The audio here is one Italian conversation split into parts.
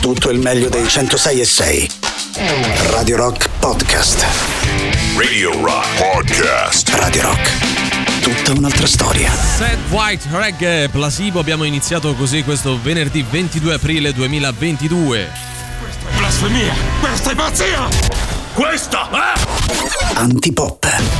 tutto il meglio dei 106 e 6. Radio Rock Podcast. Radio Rock Podcast. Radio Rock. Tutta un'altra storia. Sad White Reggae Plasibo abbiamo iniziato così questo venerdì 22 aprile 2022. Blasfemia! Questa è pazzia! Questa è... Antipop.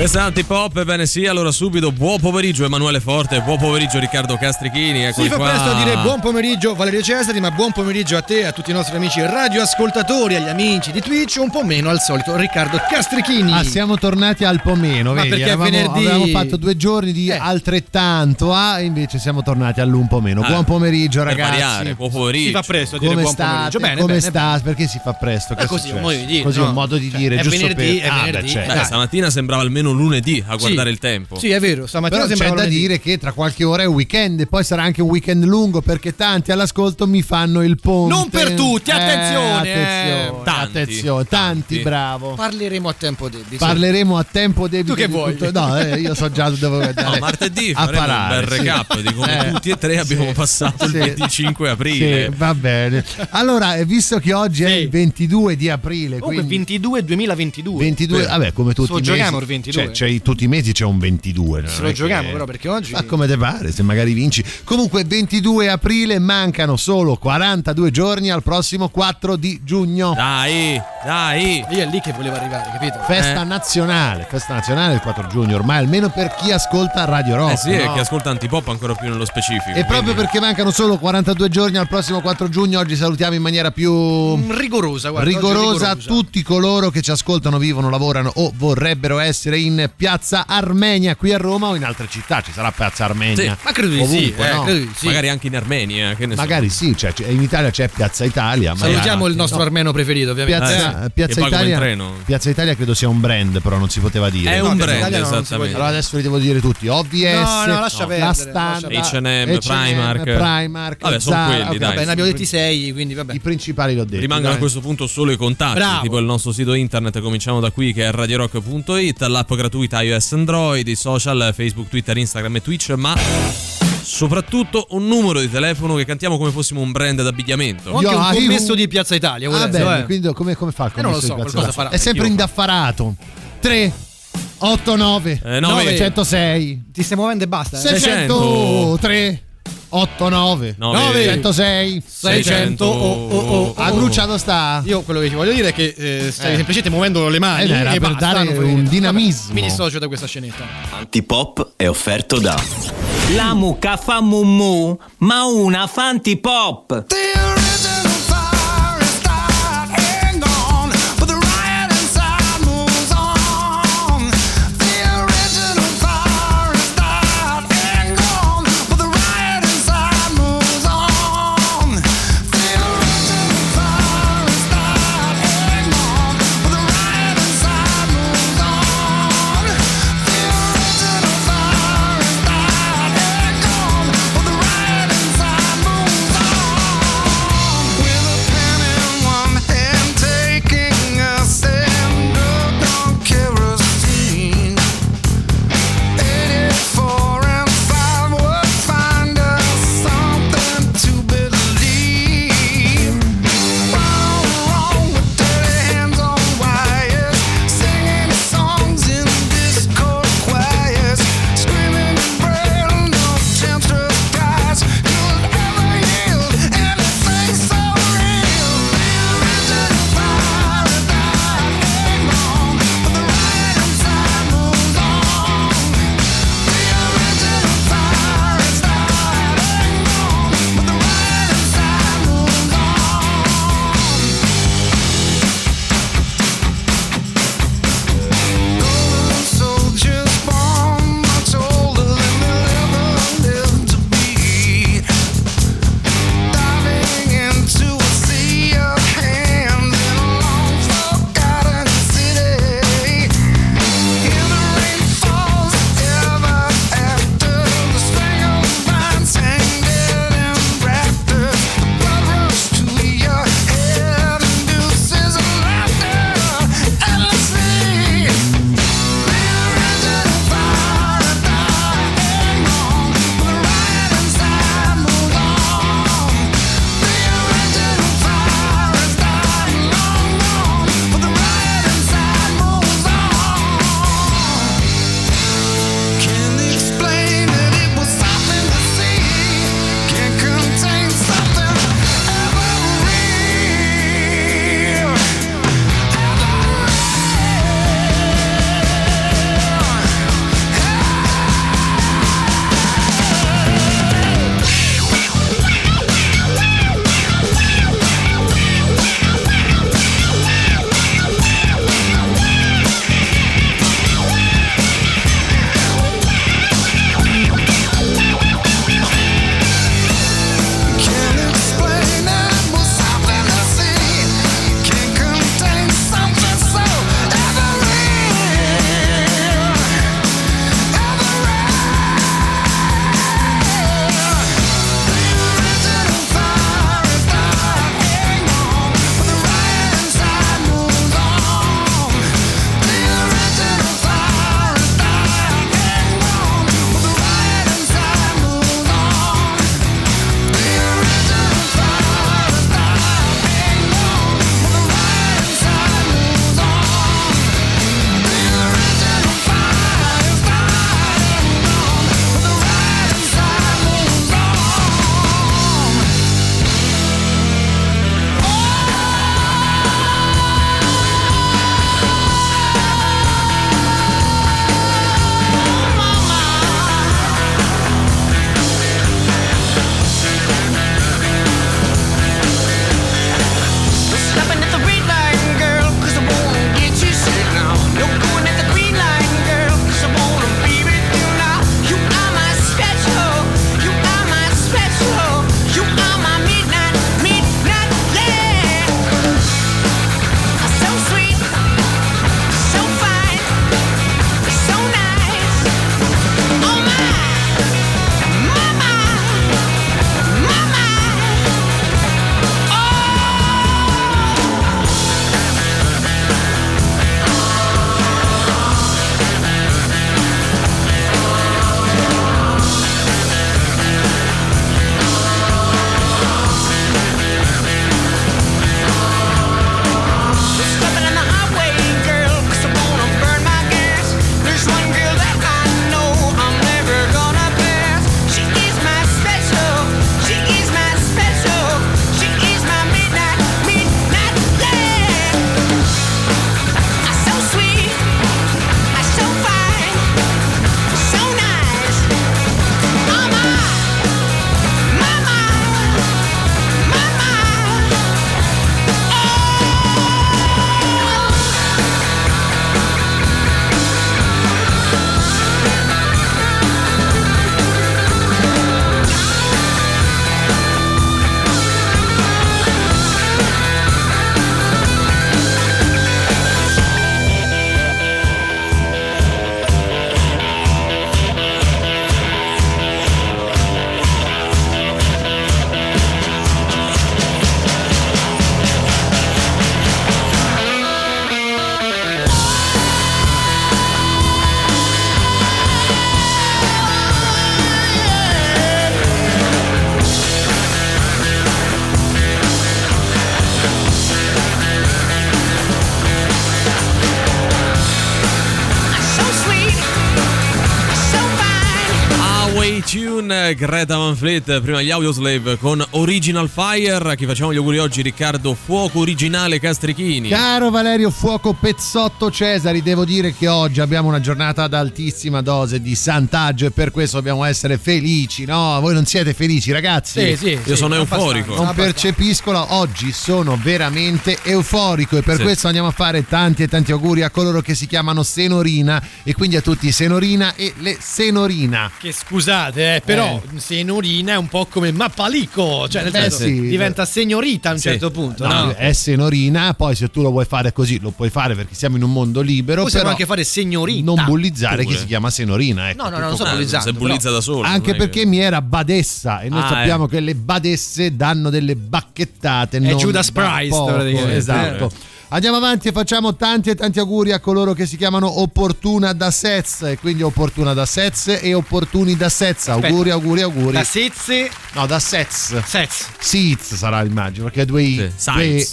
Questa è Antipop, ebbene sì, allora subito buon pomeriggio Emanuele Forte, buon pomeriggio Riccardo Castrichini, eccoli Si fa qua. presto a dire buon pomeriggio Valerio Cesari, ma buon pomeriggio a te e a tutti i nostri amici radioascoltatori, agli amici di Twitch, un po' meno al solito Riccardo Castrichini. Ah, siamo tornati al pomeno, Ma vedi? perché è Eravamo- venerdì- Avevamo fatto due giorni di Eh. altrettanto A e invece siamo tornati all'un po' meno. Ah, Buon pomeriggio Per ragazzi. variare, buon pomeriggio. si fa presto a dire Come buon state? pomeriggio. Bene, Come bene, state? Perché si fa presto? Che così, un modo di dire, Così no? un modo di dire, È giusto venerdì, per è Ah, beh, venerdì, certo. Beh, stamattina sembrava almeno lunedì a guardare il tempo. Sì, è vero, stamattina Però c'è da lunedì. dire che tra qualche ora è weekend e poi sarà anche un weekend lungo perché tanti all'ascolto mi fanno il ponte. Non per tutti, Eh, attenzione, eh. attenzione, Tanti, attenzione, tanti, tanti. bravo. Parleremo a tempo debito. Parleremo a tempo debito. Tu che vuoi? tutto- No, eh, io so già dove andare. No, martedì a parare, un bel sì. recap di come Eh, tutti e tre abbiamo sì, passato il sì. 25 aprile. Sì, va bene. Allora, eh, visto che oggi è Sì. il 22 di aprile, Comunque quindi 22 2022. 22, vabbè, come tutti i mesi. giochiamo il 22. Cioè, c'è- tutti i mesi c'è un 22. non Se lo che- giochiamo però perché oggi Ma come te pare, se magari vinci. Comunque, 22 aprile mancano solo 42 giorni al prossimo 4 di giugno. Dai, dai. io è lì che volevo arrivare, capito? Festa Eh. nazionale, festa nazionale il 4 giugno, ormai almeno per chi ascolta Radio Rock. Eh sì, e no? che ascolta Antipop ancora più nello specifico. E proprio quindi- perché mancano solo 42 giorni al prossimo 4 giugno, oggi salutiamo in maniera più Mm, rigorosa, guarda, rigorosa a tutti coloro che ci ascoltano, vivono, lavorano o vorrebbero essere in piazza Armenia qui a Roma o in altre città. Ci sarà piazza Armenia. Sì, Ma credo di sì, Ovunque, eh, no? credo di sì. Magari anche in Armenia, che ne so. Magari sì, cioè, c- in Italia c'è Piazza Italia. Salutiamo il nostro No, armeno preferito, ovviamente. Piazza, Eh, Piazza pago in Italia. Piazza Italia credo sia un brand, però non si poteva dire. È No, un Piazza brand, no, esattamente. Allora adesso li devo dire tutti. OVS, No, no, lascia la perdere, lascia perdere. H&M, Primark. Primark, Vabbè, sono quelli, ok, dai. Vabbè, ne abbiamo detti sei, quindi vabbè. I principali l'ho detto. Rimangono dai. a questo punto solo i contatti, Bravo. tipo il nostro sito internet, cominciamo da qui che è radiorock.it, l'app gratuita iOS Android, i social Facebook, Twitter, Instagram e Twitch, ma soprattutto un numero di telefono che cantiamo come fossimo un brand d'abbigliamento. O anche Io- un ah, io- commesso di Piazza Italia, Ah, bene, eh. quindi come, come fa il Eh, non lo commesso so, di Piazza qualcosa Italia? farà, È sempre indaffarato. 3 8 9 Eh, nove. 106 Ti stai muovendo e basta. eh? 600 3 8 9 Nove. 106 600 oh, oh, oh, A oh. Grucciato sta? Io quello che ti voglio dire è che eh, stai Eh. semplicemente muovendo le mani Eh, era e per basta, dare un dinamismo. Vabbè, Mi dissocio da questa scenetta. Antipop è offerto da La mucca fa mumu, ma una fanti pop. Moves Fleet, prima gli Audioslave con Original Fire, a chi facciamo gli auguri oggi Riccardo Fuoco Originale Castrichini. Caro Valerio Fuoco Pezzotto Cesari, devo dire che oggi abbiamo una giornata ad altissima dose di santaggio e per questo dobbiamo essere felici, no? Voi non siete felici ragazzi? Sì, sì, Io sì, sono euforico. Non percepiscono, oggi sono veramente euforico e per Sì. questo andiamo a fare tanti e tanti auguri a coloro che si chiamano Senorina e quindi a tutti Senorina e le Senorina. Che scusate, eh, però senorina è un po' come mappalico, cioè nel Eh, senso sì. diventa segnorita a un Sì. certo punto, No, no? È Senorina, poi se tu lo vuoi fare così lo puoi fare perché siamo in un mondo libero, Possiamo però anche fare signorita. non bullizzare Pure. chi si chiama Senorina. Ecco, No, no, no, non sto. Ah, bullizzando, si bullizza da solo. Anche è perché che- mi era badessa e noi Ah, sappiamo eh. che le badesse danno delle bacchettate. non Judas praticamente. Esatto. Andiamo avanti e facciamo tanti e tanti auguri a coloro che si chiamano Opportuna da Sez e quindi Opportuna da Sez e Opportuni da Sez. Auguri, auguri, auguri. Da Sezze, No, da Sez. Sez. Siz sarà immagino perché due i. Sì, due-.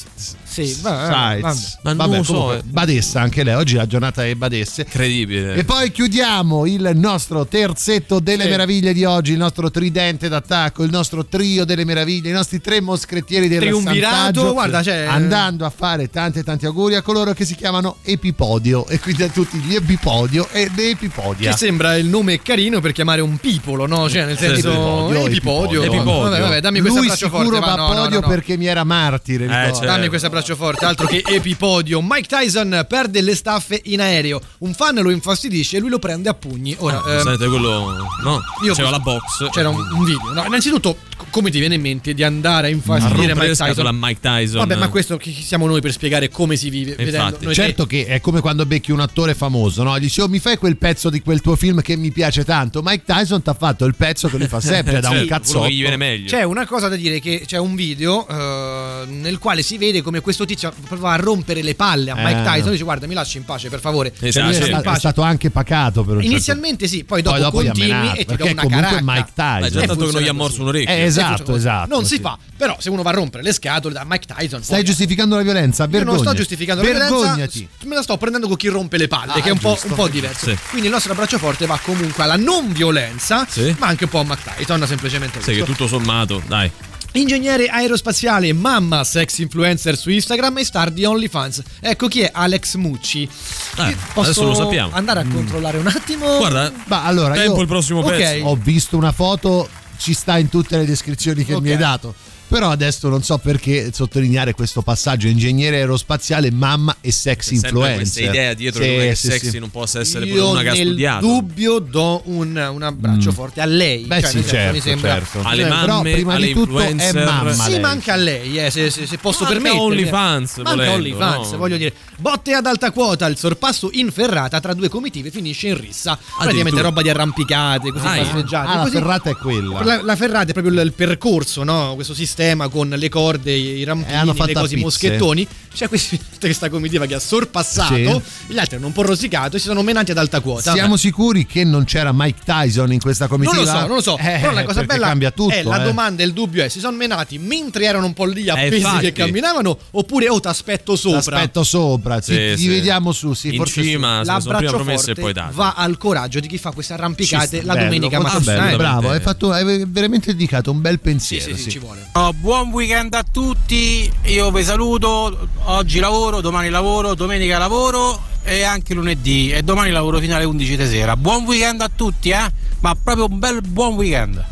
Sì, vabbè, vabbè. Ma non Vabbè, lo so, comunque, eh. Badessa anche lei, oggi è la giornata delle Badesse. Incredibile. E poi chiudiamo il nostro terzetto delle Sì. meraviglie di oggi, il nostro tridente d'attacco, il nostro trio delle meraviglie, i nostri tre moschettieri del Triumvirato, santaggio, guarda, c'è- andando a fare tanti tanti auguri a coloro che si chiamano Epipodio e quindi a tutti gli Epipodio e le Epipodia. Che sembra il nome carino per chiamare un pipolo, no? Cioè, nel senso. Epipodio, Epipodio. Epipodio. Vabbè, vabbè, dammi questo Lui abbraccio sicuro forte. va a no, podio no, no. perché mi era martire, ricordo. certo. Dammi questo abbraccio forte, altro che epipodio. Mike Tyson perde le staffe in aereo. Un fan lo infastidisce e lui lo prende a pugni. Ora, ehm, Sente quello. No, io c'era la box. C'era un, un video. No, innanzitutto, come ti viene in mente di andare a infastidire Mike scatole a Tyson? Mike Tyson. Vabbè, ma questo chi siamo noi per spiegare come si vive? Infatti. Certo che è come quando becchi un attore famoso, no? Gli dici, oh, mi fai quel pezzo di quel tuo film che mi piace tanto. Mike Tyson ti ha fatto il pezzo che lui fa sempre da un cazzotto. che gli viene meglio. C'è una cosa da dire che c'è un video eh, nel quale si vede come questo tizio prova a rompere le palle a Mike Eh. Tyson dice guarda mi lasci in pace per favore. Esatto, Cioè, è, sì. è stato anche pacato per un certo- Inizialmente sì, poi dopo, Poi dopo continui menato, e ti do una caracca. Mike Tyson. Beh, già tanto che non gli ha morso un orecchio. Eh, esatto, esatto, Non sì. si fa, però se uno va a rompere le scatole da Mike Tyson Stai poi- giustificando la violenza? Io Vergognati. non sto giustificando la violenza, Vergognati. me la sto prendendo con chi rompe le palle, Ah, che è un po', giusto. un po' diverso. Sì. Quindi il nostro abbraccio forte va comunque alla non violenza, Sì. ma anche un po' a Mike Tyson, semplicemente Sai che questo. tutto sommato, dai. Ingegnere aerospaziale, mamma sex influencer su Instagram e star di OnlyFans. Ecco chi è Alex Mucci. Eh, Posso adesso lo sappiamo. andare a controllare un attimo? Guarda, Ma allora, tempo io il prossimo Ok. pezzo. ho visto una foto, ci sta in tutte le descrizioni che Ok. mi hai dato. Però adesso non so perché sottolineare questo passaggio ingegnere aerospaziale, mamma e sex influencer. questa idea dietro Sì, che sì, sexy sì. non possa essere Io pure una che ha nel studiato. dubbio do un, un abbraccio forte a lei. Beh Cioè, sì, certo, mi sembra... certo. Alle Eh, Però mamme, prima alle di tutto è influencer. mamma Sì, lei. ma anche a lei, eh, se, se, se posso anche permettermi. OnlyFans, Ma anche volendo, OnlyFans, no? voglio dire. Botte ad alta quota, il sorpasso in ferrata tra due comitive finisce in rissa. Praticamente roba di arrampicate, così Ah, passeggiate. Ah, la così. ferrata è quella. La, la ferrata è proprio il, il percorso, no? Questo sistema con le corde, i E rampini, le cose, i pizze. moschettoni. C'è questi- questa comitiva che ha sorpassato, Sì. gli altri hanno un po' rosicato e si sono menati ad alta quota. Siamo sicuri che non c'era Mike Tyson in questa Non comitiva? lo so, non lo so. Eh, Però la cosa bella cambia tutto. è la eh. domanda e il dubbio è: si sono menati mentre erano un po' lì appesi infatti. che camminavano, oppure oh, t'aspetto sopra? Aspetto sopra, ti, Sì, ti sì. vediamo su. Sì, In forse cima, su. L'abbraccio promesse e forte poi date. va al coraggio di chi fa queste arrampicate la Bello, domenica mattina. bello, eh. bravo, hai, fatto, hai veramente dedicato un bel Sì, pensiero. sì, sì, sì. ci vuole. Oh, buon weekend a tutti, io vi saluto, oggi lavoro, domani lavoro, domenica lavoro e anche lunedì e domani lavoro fino alle 11 di sera. Buon weekend a tutti, eh? Ma proprio un bel buon weekend.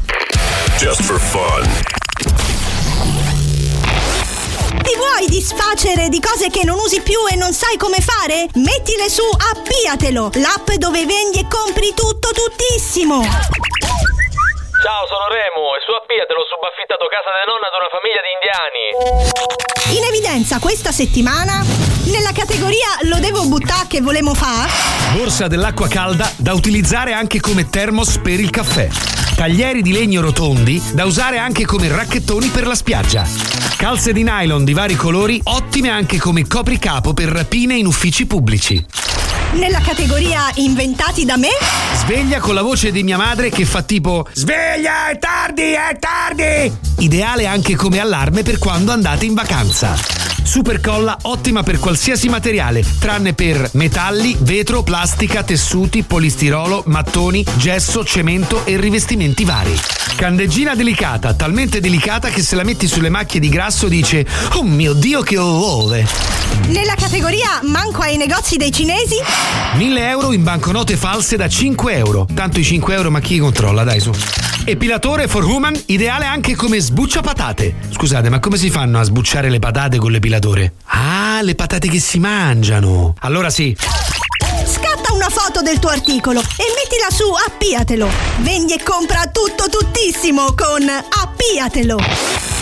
Just for fun. Ti vuoi disfacere di cose che non usi più e non sai come fare? Mettile su Appiatelo, l'app dove vendi e compri tutto tuttissimo. Ciao, sono Remo e su Appia te l'ho subaffittato casa di nonna ad una famiglia di indiani. In evidenza questa settimana, nella categoria Lo devo buttare che volemo fa, Borsa dell'acqua calda da utilizzare anche come termos per il caffè. Taglieri di legno rotondi da usare anche come racchettoni per la spiaggia. Calze di nylon di vari colori ottime anche come copricapo per rapine in uffici pubblici. Nella categoria Inventati da me, Sveglia con la voce di mia madre che fa tipo Sveglia, è tardi, è tardi! Ideale anche come allarme per quando andate in vacanza. Supercolla ottima per qualsiasi materiale, tranne per metalli, vetro, plastica, tessuti, polistirolo, mattoni, gesso, cemento e rivestimenti vari. Candeggina delicata, talmente delicata che se la metti sulle macchie di grasso dice Oh mio Dio che orrore! Nella categoria manco ai negozi dei cinesi? 1000 euro in banconote false da 5 euro. Tanto i 5 euro ma chi controlla, dai su. Epilatore for human, ideale anche come sbuccia patate. Scusate, ma come si fanno a sbucciare le patate con l'epilatore? Ah, le patate che si mangiano. Allora sì. Scatta una foto del tuo articolo e mettila su Appiatelo. Vendi e compra tutto tuttissimo con Appiatelo.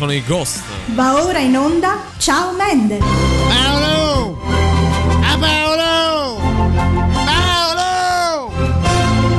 Sono i Ghost. Va ora in onda Ciao Mende. Paolo! Ah Paolo! Paolo!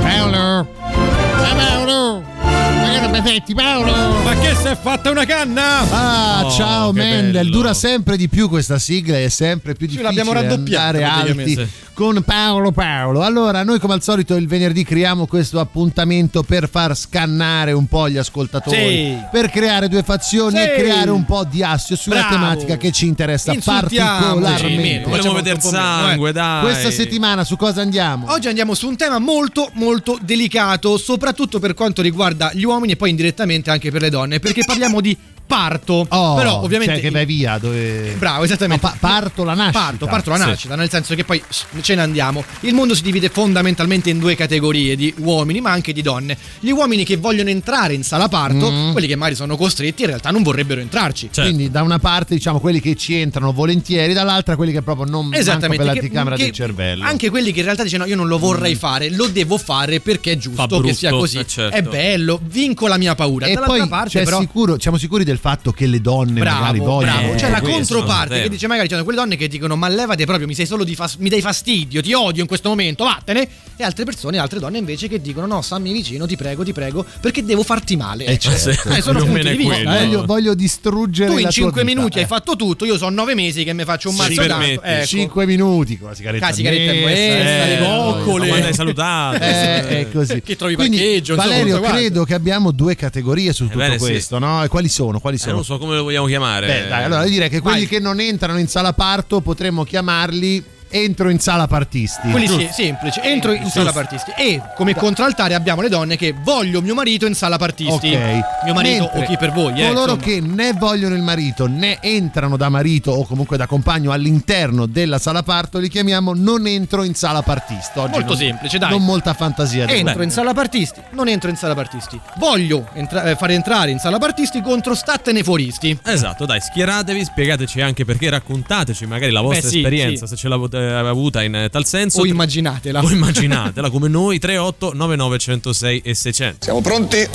Paolo! Ah Paolo! Ma che roba fetti Paolo! Ma che si è fatta una canna? Ah, Oh, ciao Mendel, bello. dura sempre di più questa sigla e sempre più difficile l'abbiamo raddoppiata, alti. Con Paolo Paolo. Allora, noi come al solito il venerdì creiamo questo appuntamento per far scannare un po' gli ascoltatori, Sì. per creare due fazioni Sì. e creare un po' di assio sulla Bravo. tematica che ci interessa particolarmente. Facciamo vedere sangue, dai. Questa settimana su cosa andiamo? Oggi andiamo su un tema molto molto delicato, soprattutto per quanto riguarda gli uomini e poi indirettamente anche per le donne, perché parliamo di parto. Oh, Però ovviamente cioè che vai via dove Bravo, esattamente. No, pa- parto la nascita. Parto, parto la Sì. nascita, nel senso che poi ce ne andiamo. Il mondo si divide fondamentalmente in due categorie di uomini, ma anche di donne. Gli uomini che vogliono entrare in sala parto, Mm. quelli che magari sono costretti, in realtà non vorrebbero entrarci. Certo. Quindi da una parte diciamo quelli che ci entrano volentieri, dall'altra quelli che proprio non manco Esattamente, per l'anticamera del cervello. Anche quelli che in realtà dicono io non lo vorrei fare, lo devo fare perché è giusto Fa brutto, che sia così. eh, certo. È bello, vinco la mia paura. e Dall'altra poi parte c'è però sicuro, siamo sicuri del fatto che le donne magari Bravo, vogliono bravo. C'è la controparte che dice magari ci sono quelle donne che dicono ma levate proprio, mi sei solo di fas- mi dai fastidio, ti odio in questo momento, vattene. E altre persone, altre donne invece che dicono no, stammi vicino, ti prego, ti prego, perché devo farti male. Eh, certo. Eh, sono punti di è vista. quello. eh. voglio, voglio distruggere Tu la in tua 5 vita, minuti eh. hai fatto tutto, io sono 9 mesi che mi faccio un mazzo permetti. Ecco. 5 minuti con la sigaretta La sigaretta messa, messa, le eh, coccole. Quando hai salutato. Eh, è così. Che trovi Quindi, parcheggio, Valerio, tutto credo che abbiamo due categorie su tutto bene, sì. questo, no? E quali sono? Quali Eh, sono? non so come lo vogliamo chiamare. Beh, dai, allora io direi che quelli Vai. che non entrano in sala parto potremmo chiamarli entro in sala partisti. Quelli sì, semplici, entro in sala partisti. E come contraltare abbiamo le donne che voglio mio marito in sala partisti. Ok. Mio marito Mentre o chi per voi, eh, Coloro insomma. che né vogliono il marito né entrano da marito o comunque da compagno all'interno della sala parto li chiamiamo non entro in sala partista. Oggi Molto non- semplice, dai. Non molta fantasia. Entro in sala partisti, non entro in sala partisti. Voglio entra- eh, fare entrare in sala partisti contro statene foristi. Esatto, dai, schieratevi, spiegateci anche perché, raccontateci magari la vostra Beh, sì, esperienza, sì. se ce l'avete avuta in eh, tal senso. O immaginatela. O immaginatela come noi, 38 99 106 e 600. Siamo pronti?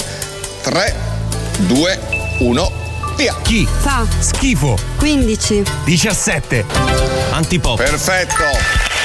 3, 2, 1, via. Chi? Fa Schifo. 15. 17. Antipop. Perfetto.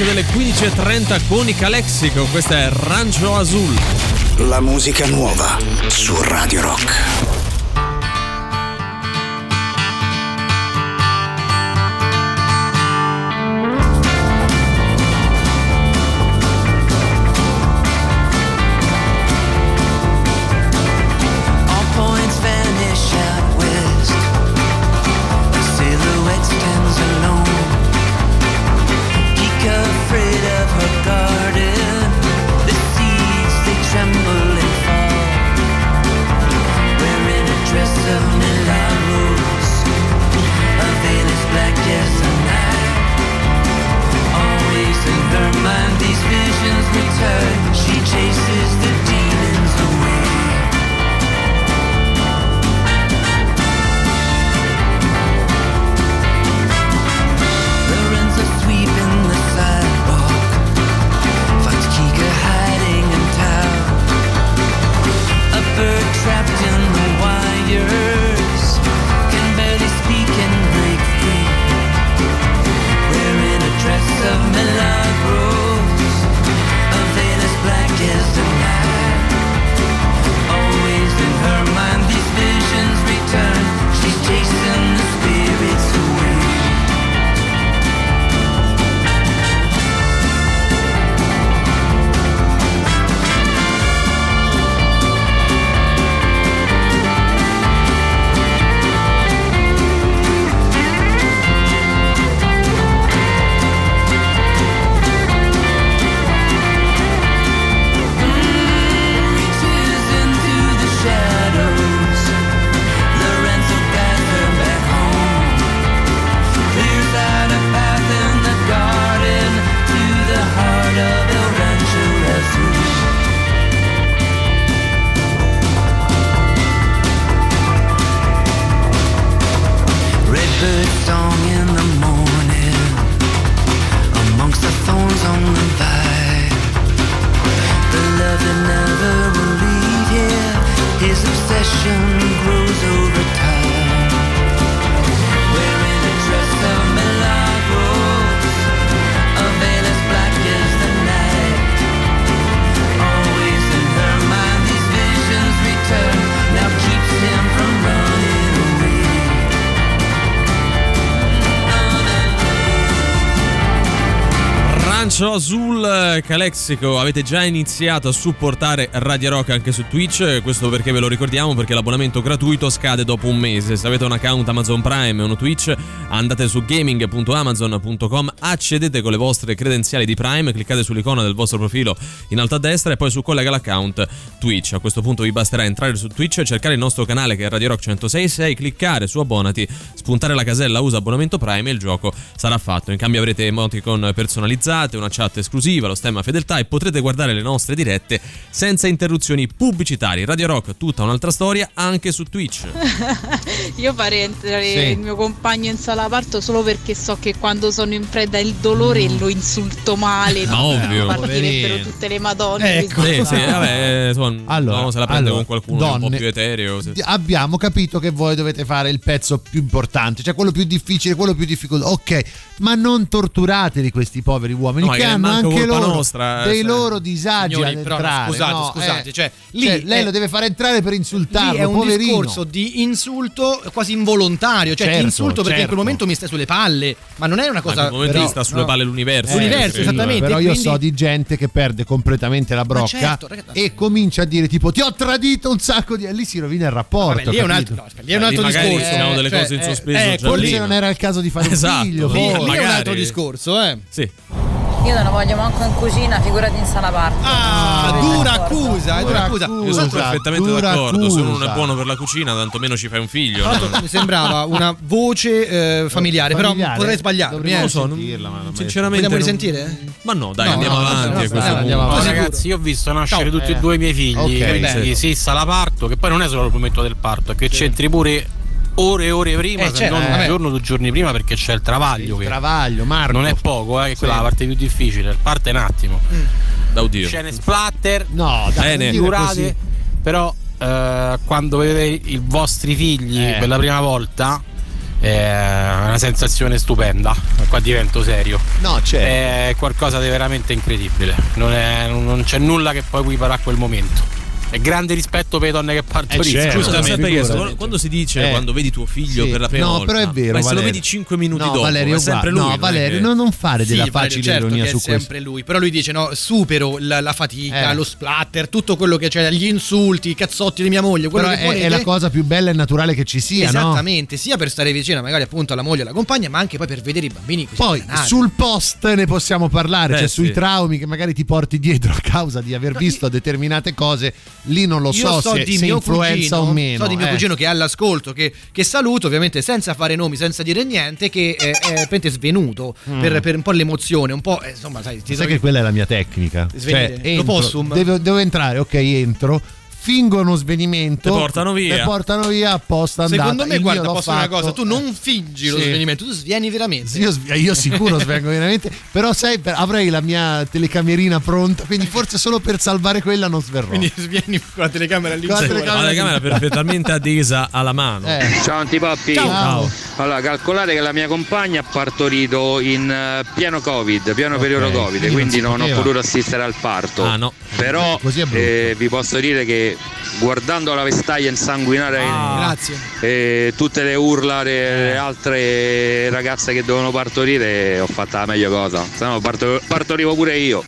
Break delle 15.30 con i Calexico. Questo è Rancio Azul. La musica nuova su Radio Rock. Rancio Azul. eh, Calexico, avete già iniziato a supportare Radio Rock anche su Twitch, questo perché ve lo ricordiamo perché l'abbonamento gratuito scade dopo un mese. Se avete un account Amazon Prime e uno Twitch, andate su gaming.amazon.com, accedete con le vostre credenziali di Prime, cliccate sull'icona del vostro profilo in alto a destra e poi su collega l'account Twitch. A questo punto vi basterà entrare su Twitch, cercare il nostro canale che è Radio Rock 1066, cliccare su abbonati, spuntare la casella usa abbonamento Prime e il gioco sarà fatto. In cambio avrete emoticon personalizzate, una chat esclusiva, lo stemma fedeltà e potrete guardare le nostre dirette senza interruzioni pubblicitarie. Radio Rock, tutta un'altra storia anche su Twitch. Io farei entrare Sì. il mio compagno in sala parto solo perché so che quando sono in preda al dolore lo insulto male. Ma no? ovvio. Partirebbero tutte le madonne. Ecco. Sì, sì, vabbè, insomma, Allora, uno se la prende allora, con qualcuno un po' donne- più etereo. sì. Abbiamo capito che voi dovete fare il pezzo più importante, cioè quello più difficile, quello più difficoltoso. Ok, ma non torturateli questi poveri uomini No, che hanno anche loro nostra, dei eh, loro disagi Signori, però, entrare. scusate, no, scusate, eh. cioè, lì Cioè, lei è- lo deve fare entrare per insultarlo, Lì è un poverino. discorso di insulto quasi involontario, cioè ti Certo, insulto perché in certo. quel momento mi stai sulle palle, ma non è una Ma in cosa quel momento però- sta sulle no. palle l'universo. L'universo, credo. esattamente. Però io quindi- so di gente che perde completamente la brocca certo, ragazzi. e comincia a dire tipo ti ho tradito un sacco di... e lì si rovina il rapporto. Vabbè, lì è un altro, no, lì è un altro Lì magari discorso. diciamo delle Cioè, cose in eh, sospeso eh, già Forse non era il caso di fare un Esatto, figlio, lì- è un altro discorso, eh. Sì. Io non lo voglio manco in cucina, figurati in sala parto. Ah, dura accusa, eh, dura accusa. Io sono perfettamente dura d'accordo. Se uno non accusa. è buono per la cucina, tantomeno ci fai un figlio. Mi sembrava una voce eh, familiare, però Familiare? potrei Eh. Non lo so, non- non- sinceramente. Vogliamo non- risentire? Ma no, dai, No, andiamo no, avanti. andiamo No, avanti. ragazzi, io ho visto nascere tutti Eh. e due i miei figli. Quindi sì, sala parto, che poi non è solo il momento del parto, è che c'entri pure ore e ore prima, Eh, se certo, non vabbè. un giorno, due giorni prima, perché c'è il travaglio. Il che travaglio, Marco. non è poco, eh, che quella è la parte più difficile. Il parto è un attimo. Da oddio. Scene splatter, No, Bene. dire figurate, così. però eh, quando vedete i vostri figli Eh. per la prima volta è una sensazione stupenda. Qua divento serio. No, certo. È qualcosa di veramente incredibile. Non, è- non c'è nulla che poi equiparà a quel momento. E grande rispetto per le donne che partoriscono. Scusa, Giustamente. sempre chiesto, quando- quando si dice Eh. quando vedi tuo figlio Sì. per la prima no, volta, però è vero. ma se lo Valerio. vedi 5 minuti no, dopo, Valerio, è sempre lui. No, non è Valerio, che- non, non fare della Sì, facile certo ironia che su è questo. sempre lui, però lui dice no, supero la, la fatica, Eh. lo splatter, tutto quello che c'è, gli insulti, i cazzotti di mia moglie, quello Però che è, volete. è la cosa più bella e naturale che ci sia, no? Esattamente, sia per stare vicino magari appunto alla moglie e alla compagna, ma anche poi per vedere i bambini Poi sul post ne possiamo parlare, Eh, cioè sì. sui traumi che magari ti porti dietro a causa di aver visto determinate cose, lì non lo so, so se, di se influenza cugino, o meno. So di mio eh. cugino che è all'ascolto, che, che saluto, ovviamente senza fare nomi, senza dire niente, che è, è veramente svenuto Mm. per, per un po' l'emozione, un po', eh, insomma, sai, ti Sai trovi- che quella è la mia tecnica. Svenire. Cioè, Lo entro, devo, devo entrare, ok, entro. Fingo uno svenimento. Te portano via. Te portano via apposta andata. Secondo me, Il guarda, posso dire una fatto. cosa, tu non fingi lo Sì. svenimento, tu svieni veramente. Io, io sicuro svengo veramente, però sai, per- avrei la mia telecamerina pronta, quindi forse solo per salvare quella non sverrò. Quindi svieni con la telecamera lì. Con la telecamera la telecamera perfettamente adesa alla mano. Ciao Antipoppi. Ciao. Ciao. Allora, calcolate che la mia compagna ha partorito in eh, pieno Covid, pieno periodo Ok, Covid, quindi non non ho potuto assistere al parto. Ah, no. Però eh, vi posso dire che guardando la vestaglia insanguinare Grazie. e tutte le urla delle altre ragazze che dovevano partorire, ho fatto la meglio cosa. Se no parto- partorivo pure io.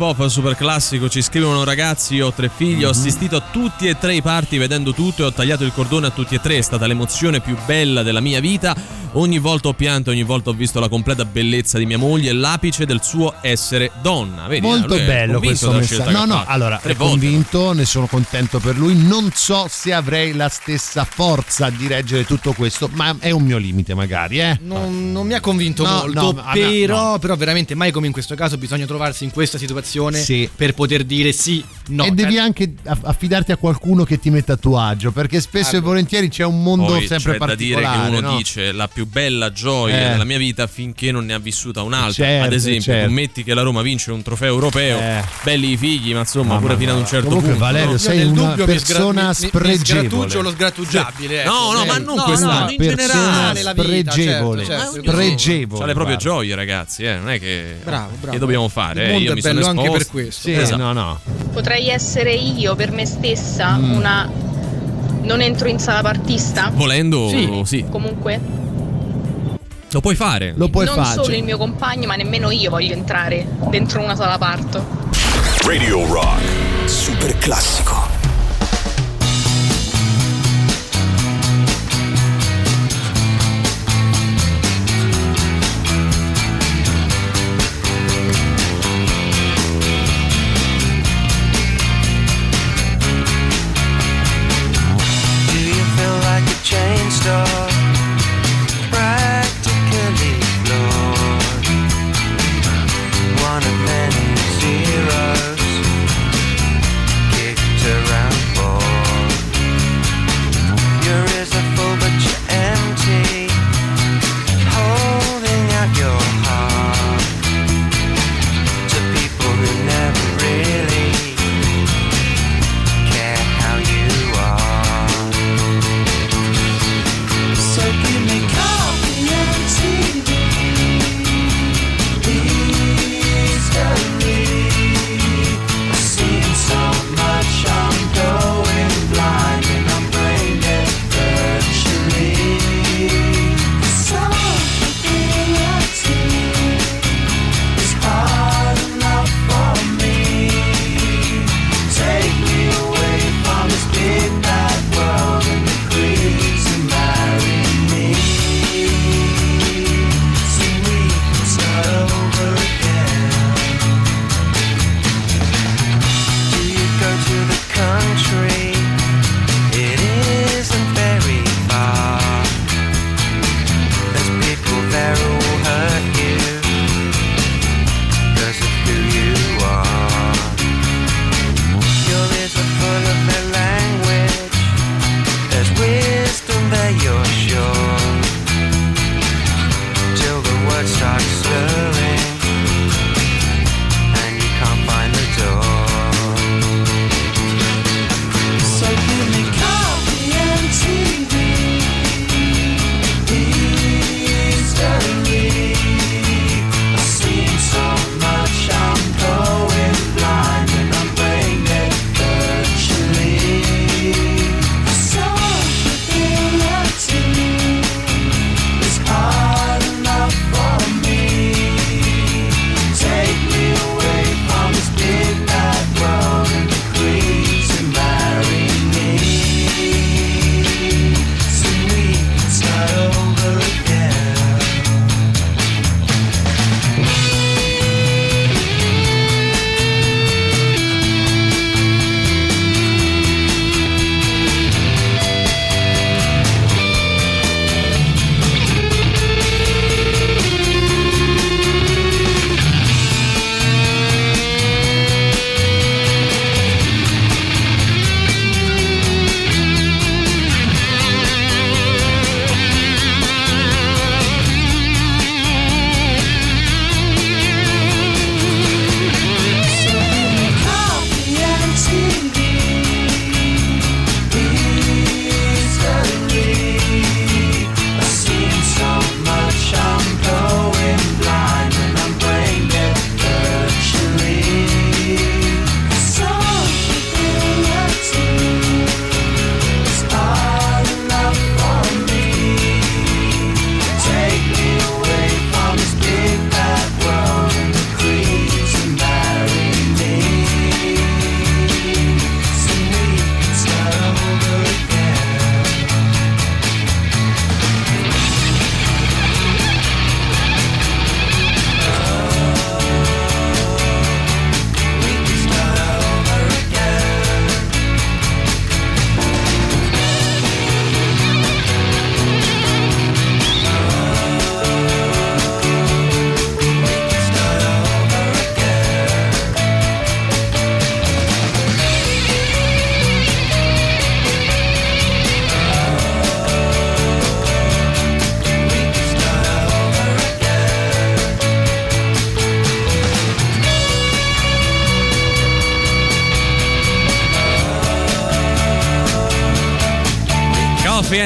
Pop, super classico, ci scrivono ragazzi, io ho tre figli, ho assistito a tutti e tre i party vedendo tutto e ho tagliato il cordone a tutti e tre, è stata l'emozione più bella della mia vita, ogni volta ho pianto, ogni volta ho visto la completa bellezza di mia moglie e l'apice del suo essere donna. Vedi, Molto bello questo messaggio. No, no, fatto. allora Tre è volte. convinto, ne sono contento per lui. Non so se avrei la stessa forza di reggere tutto questo, ma è un mio limite, magari, eh. Non, non mi ha convinto No, molto, no, però, però veramente mai come in questo caso bisogna trovarsi in questa situazione Sì. per poter dire sì, no. e devi Eh, anche aff- affidarti a qualcuno che ti metta a tuo agio, perché spesso e volentieri c'è un mondo Poi sempre c'è da dire particolare. che uno no? dice la più bella gioia Eh. della mia vita finché non ne ha vissuta un'altra. Certo, Ad esempio, certo. tu metti che la Roma vince un trofeo europeo, Eh. belli i figli, ma insomma, Mamma pure fino ad un certo Comunque, punto. Valerio, no? sei una persona spregevole. Mi sgrattuggio lo sgrattugiabile. No, ecco, no, ma non No, quest'anno, no, in persona generale. vita, spregevole. certo, certo, spregevole, Ha le proprie gioie, ragazzi, eh, non è che Bravo, bravo. che dobbiamo fare, Il eh, mondo io è mi sono bello anche esposto. per questo. Sì, Esatto. no, no. Potrei essere io per me stessa Mm. una. Non entro in sala partista? Volendo, Sì. sì. Comunque, Lo puoi fare. Lo puoi non fare. solo cioè- il mio compagno, ma nemmeno io voglio entrare dentro una sala parto. Radio Rock. Super classico.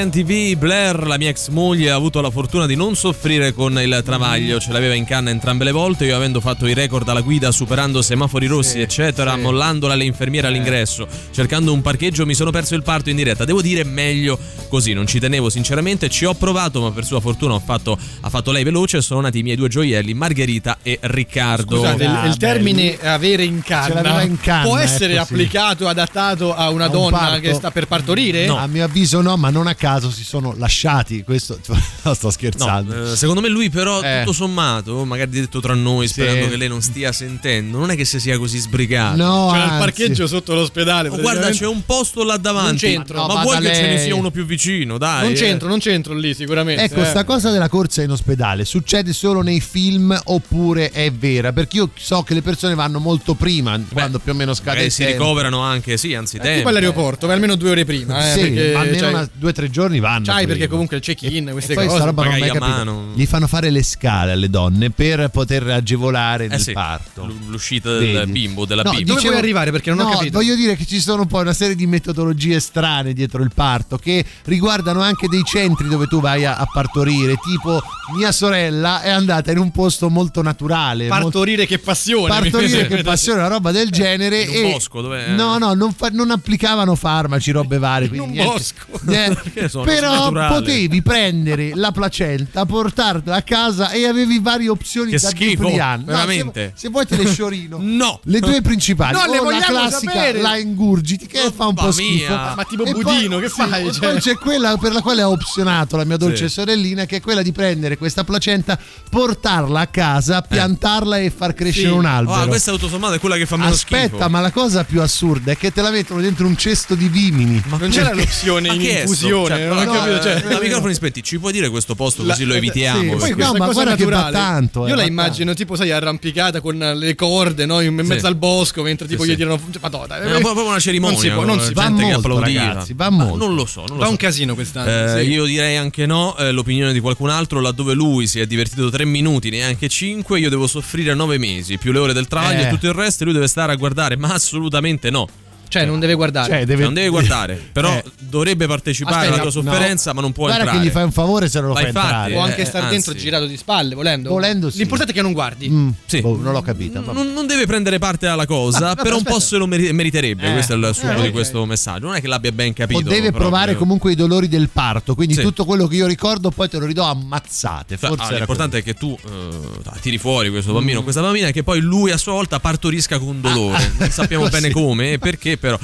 RFN TV, Blair, la mia ex moglie, ha avuto la fortuna di non soffrire con il travaglio, ce l'aveva in canna entrambe le volte, io avendo fatto i record alla guida, superando semafori rossi, eccetera, mollandola alle infermiere all'ingresso, cercando un parcheggio, mi sono perso il parto in diretta. Devo dire meglio così, non ci tenevo sinceramente, ci ho provato, ma per sua fortuna ho fatto, ha fatto lei veloce, sono nati i miei due gioielli, Margherita e Riccardo. Scusate, il, il termine avere in Ce l'aveva canna, in canna, può essere ecco, sì. applicato, adattato a una A un donna parto? che sta per partorire? A mio avviso no, ma non a caso si sono lasciati. Questo no, sto scherzando. No, eh, secondo me lui però tutto sommato, magari detto tra noi, sperando che lei non stia sentendo, non è che si sia così sbrigato. No, C'era il parcheggio sotto l'ospedale. Oh, guarda, c'è un posto là davanti. Non c'entro. Ma No, vuoi vada che ce ne lei. sia uno più vicino? Dai. Non eh. c'entro, non c'entro lì sicuramente. Ecco, eh. sta cosa della corsa in ospedale succede solo nei film oppure è vera? Perché io so che le persone vanno molto prima, quando più o meno scade il si ricoverano anche, sì, anzi, Eh, tipo all'aeroporto, vai almeno due ore prima. Eh, sì, perché, almeno cioè, una- due o tre giorni vanno. C'hai prima. perché comunque il check-in, queste E poi cose. sta roba non ho mai capito. mano. Gli fanno fare le scale alle donne per poter agevolare Eh il sì, parto. l'uscita del Vedi? bimbo, della No, bimba. Dove vuoi arrivare? Perché non ho no, capito. voglio dire che ci sono poi una serie di metodologie strane dietro il parto che riguardano anche dei centri dove tu vai a, a partorire. Tipo, mia sorella è andata in un posto molto naturale. molto- Partorire che passione. Partorire che passione, una roba del genere. In un e bosco, dov'è? No, no, non, fa- non applicavano farmaci, robe varie. In un niente. bosco. Eh, Che sono però naturale. potevi prendere la placenta, portarla a casa e avevi varie opzioni Che da schifo. No, veramente. se, se vuoi te le sciorino. No. Le due principali. No, le o la vogliamo classica sapere. la ingurgiti che fa un po' Mamma schifo. mia. Ma tipo E budino, poi- che sì, fai? e Cioè- poi c'è quella per la quale ha opzionato la mia dolce Sì. sorellina, che è quella di prendere questa placenta, portarla a casa, piantarla e far crescere Sì. un Oh, albero. ah, questa tutto sommato è quella che fa meno Aspetta, schifo. ma la cosa più assurda è che te la mettono dentro un cesto di vimini. Non c'era l'opzione Ma in infusione, Cioè, non ho no, capito. eh, Cioè, da microfoni spenti, ci puoi dire questo posto La- così lo eh, evitiamo? sì, Poi No, ma guarda che va tanto, eh, Io la immagino tipo, sai, arrampicata con le corde, no? In mezzo Sì. al bosco, mentre tipo Sì, gli sì. tirano. Cioè, Madonna, È proprio una cerimonia. Non si può, non si Va gente che molto, applaudiva. ragazzi, va Ma molto. Non lo so, non lo Fa so. un casino quest'anno. Eh, sì. Io direi anche no, eh, l'opinione di qualcun altro, laddove lui si è divertito tre minuti, neanche cinque, io devo soffrire nove mesi, più le ore del travaglio Eh. e tutto il resto, e lui deve stare a guardare, ma assolutamente no. Cioè, non deve guardare. Cioè, deve- non deve guardare, però Eh. dovrebbe partecipare Aspetta, alla tua no. sofferenza, ma non può Guarda entrare. che gli fai un favore se non lo fai infatti, entrare. Può eh, anche stare anzi. dentro girato di spalle, volendo. Volendo sì. L'importante è che non guardi. Mm, Sì. boh, non l'ho capita. vabbè. Non, non deve prendere parte alla cosa, Ah, però un po' se lo meri- meriterebbe. Eh. questo è il succo Eh, di questo messaggio. Non è che l'abbia ben capito. O deve proprio. provare comunque i dolori del parto, quindi Sì. tutto quello che io ricordo poi te lo ridò ammazzate. Cioè, Forse ah, l'importante è che tu eh, tiri fuori questo bambino, questa bambina, e che poi lui a sua volta partorisca con dolore. non sappiamo così. bene come e perché, però.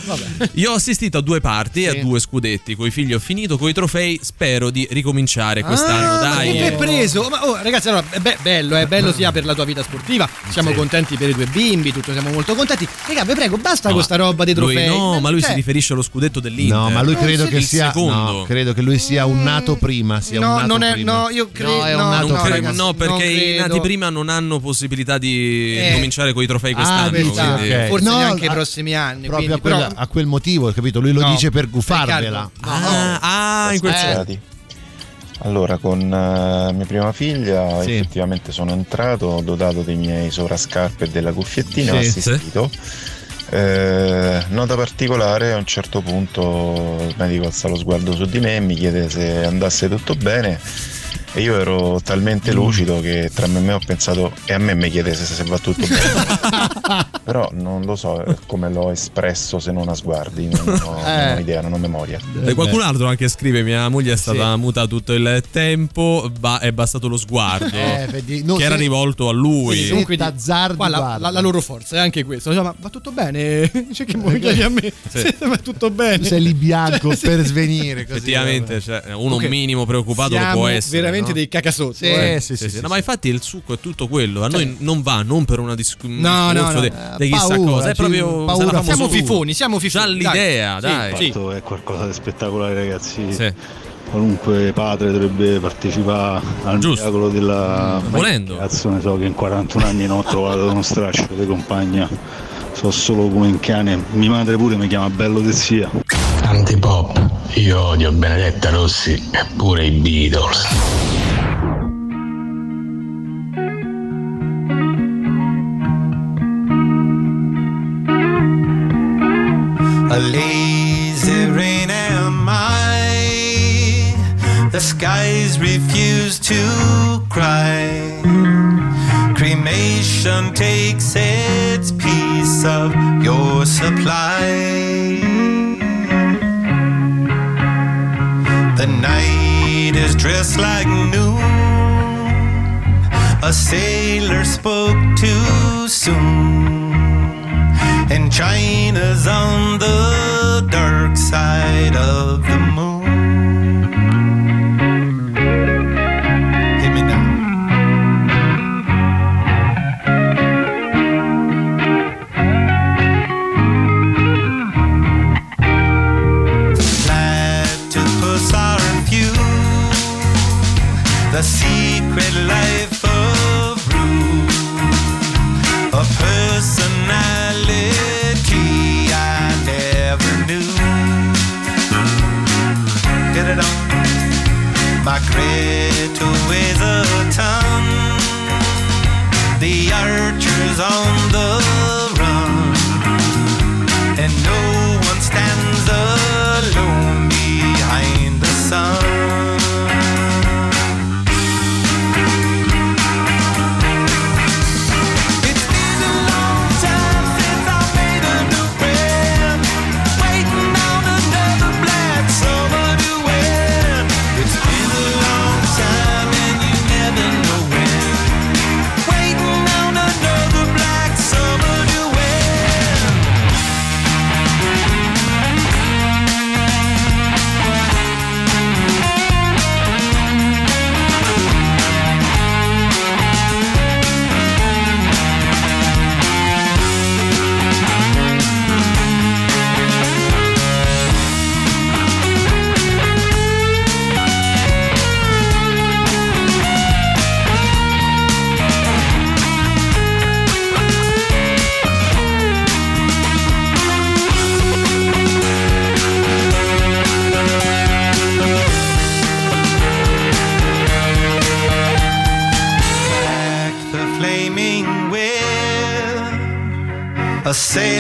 Io ho assistito a due parti e a Sì. due scudetti. Con i figli ho finito, con i trofei spero di ricominciare quest'anno. Ah, ma Dai. che eh. hai preso? Ma, oh, ragazzi, allora, è be- bello, è bello sia per la tua vita sportiva. Siamo Sì. contenti per i due bimbi, tutto siamo molto contenti. Raga, vi prego, basta No, con sta roba dei trofei. no, ma lui si Cioè, riferisce allo scudetto dell'Inter. No, ma lui Non credo che sia secondo. no, credo che lui sia un nato prima, sia No, un nato non è- prima. no, io credo- No, è un no, nato prima. ragazzi, no, perché non i nati prima non hanno possibilità di Eh. cominciare con i trofei Ah, quest'anno. quest'anno, quindi- ok. forse No, neanche i prossimi anni. Proprio a, quella- però- a quel motivo, capito? Lui lo No. dice per gufarvela. Riccardo, Ah, ah, in quel senso. Scusati. Allora, con eh, mia prima figlia Sì. effettivamente sono entrato, dotato dei miei sovrascarpe e della cuffiettina, Sì. assistito. Eh, nota particolare, a un certo punto il medico alza lo sguardo su di me e mi chiede se andasse tutto bene e io ero talmente lucido che tra me e me ho pensato e a me mi chiede se, va tutto bene. Però non lo so eh, come l'ho espresso se non a sguardi, non ho, non ho Eh. idea, non ho memoria. E qualcun altro anche scrive: Mia moglie è stata muta tutto il tempo, ba- è bastato lo sguardo Eh, vedi, no, che era se- rivolto a lui. Sì, comunque qua la, la- la loro forza è anche questo. Cioè, ma va tutto bene? Dice che mi chiedi a me. Sì. va tutto bene. Sei lì bianco Cioè, sì. per svenire. Così, Effettivamente, cioè, uno Ok. minimo preoccupato lo Siamo può essere. veramente no? dei cacasotto. Sì, eh. sì, sì, Sì, sì, sì, no, ma infatti il succo è tutto quello. A noi non va, non per una dis- un No, no, no. di, Eh, di chissà paura, cosa. È proprio paura Siamo fifoni, siamo fifoni. Già l'idea, dai. dai. Sì, è qualcosa di spettacolare ragazzi. Sì. Qualunque padre dovrebbe partecipare al Giusto. miracolo della Volendo. Cazzo ne so che in 41 anni non ho trovato uno straccio di compagna. So solo come un cane. Mia madre pure mi chiama bello de zia. Antipop, io odio Benedetta Rossi e pure i Beatles. A lazy rain am I. The skies refuse to cry. Cremation takes its piece of your supply. night is dressed like noon. A sailor spoke too soon. And China's on the dark side of the moon. The archers on the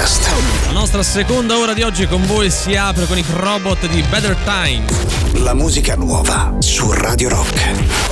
Podcast. La nostra seconda ora di oggi con voi si apre con i robot di Better Time. La musica nuova su Radio Rock.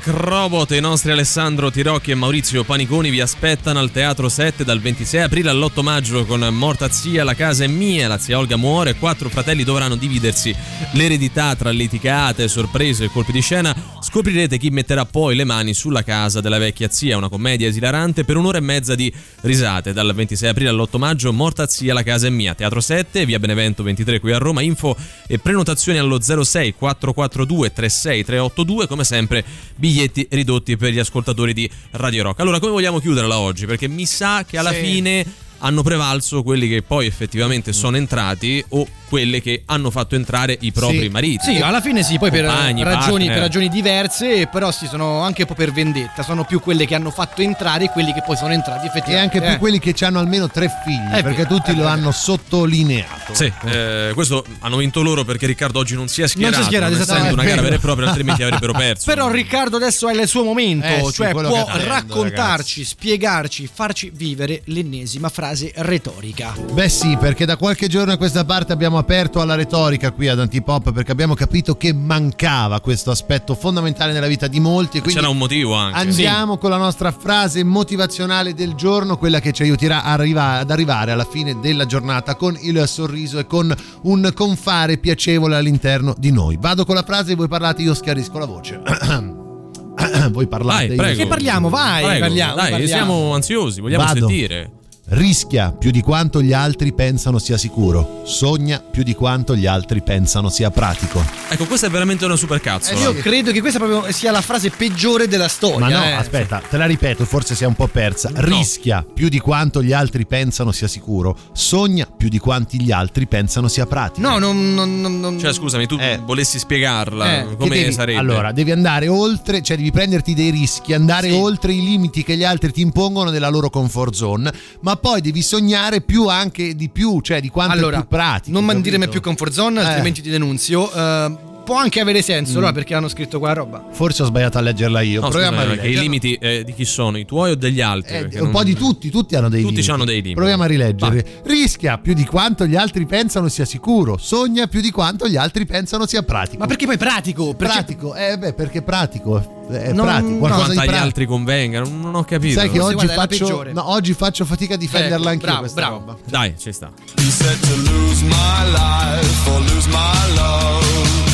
Crobot i nostri Alessandro Tirocchi e Maurizio Paniconi vi aspettano al Teatro 7 dal 26 aprile all'8 maggio con Morta zia, la casa è mia, la zia Olga muore, quattro fratelli dovranno dividersi l'eredità tra litigate, sorprese e colpi di scena. Scoprirete chi metterà poi le mani sulla casa della vecchia zia, una commedia esilarante per un'ora e mezza di risate dal 26 aprile all'8 maggio. Morta zia, la casa è mia, Teatro 7, via Benevento 23 qui a Roma. Info e prenotazioni allo 06 442 36 382 come sempre biglietti ridotti per gli ascoltatori di Radio Rock. Allora, come vogliamo chiuderla oggi? Perché mi sa che alla Sì. fine hanno prevalso quelli che poi effettivamente sono entrati o quelle che hanno fatto entrare i propri Sì. mariti. Sì, alla fine sì, poi per Compagni, ragioni, per ragioni diverse, però sì, sono anche un po' per vendetta. Sono più quelle che hanno fatto entrare e quelli che poi sono entrati E effettivamente. anche più Eh. quelli che hanno almeno tre figli, È perché vero, tutti lo vero. hanno sottolineato. Sì, eh, questo hanno vinto loro perché Riccardo oggi non si è schierato, Non si è schierato, essendo esattamente. una gara vera e propria, altrimenti avrebbero perso. Però Riccardo adesso è il suo momento, Eh sì, cioè quello può raccontarci, spiegarci, farci vivere l'ennesima frase retorica. Beh sì, perché da qualche giorno a questa parte abbiamo aperto alla retorica qui ad Antipop perché abbiamo capito che mancava questo aspetto fondamentale nella vita di molti. Quindi C'era un motivo anche. Andiamo con la nostra frase motivazionale del giorno, quella che ci aiuterà arriva- ad arrivare alla fine della giornata con il sorriso e con un confare piacevole all'interno di noi. Vado con la frase e voi parlate, io schiarisco la voce. voi parlate. Vai, prego. Che parliamo? Vai, Prego, parliamo, Dai, parliamo. siamo ansiosi, vogliamo Vado. sentire. Rischia più di quanto gli altri pensano sia sicuro. Sogna più di quanto gli altri pensano sia pratico. Ecco, questa è veramente una super Eh, cazzo. io credo che questa proprio sia la frase peggiore della storia. Ma no, eh. aspetta, te la ripeto, forse si è un po' persa. Rischia più di quanto gli altri pensano sia sicuro. Sogna più di quanti gli altri pensano sia pratico. No, non, non, non- non- Cioè, scusami, tu volessi spiegarla Eh, come devi- sarebbe? Allora, devi andare oltre, cioè devi prenderti dei rischi, andare oltre i limiti che gli altri ti impongono nella loro comfort zone, ma poi devi sognare più anche di più, cioè di quanto allora, è più pratico. non capito? dire mai più comfort zone, Eh. altrimenti ti denunzio. Eh, può anche avere senso, Mm. allora perché hanno scritto qua roba. Forse ho sbagliato a leggerla io. No, Proviamo scusami, a perché i limiti eh, di chi sono? I tuoi o degli altri? Eh, un non- po' di tutti, tutti hanno dei Tutti limiti. hanno dei limiti. Proviamo a rileggere. Rischia più di quanto gli altri pensano sia sicuro. Sogna più di quanto gli altri pensano sia pratico. Ma perché poi pratico? Perché Pratico, eh beh, perché pratico. È No, pratico, no, qualcosa Quanto di agli altri convenga, non, non ho capito. Sai che oggi guarda, faccio, no, oggi faccio fatica a difenderla Ecco, anch'io bravo, questa bravo. roba. Dai, ci sta. He said to lose my life or lose my love.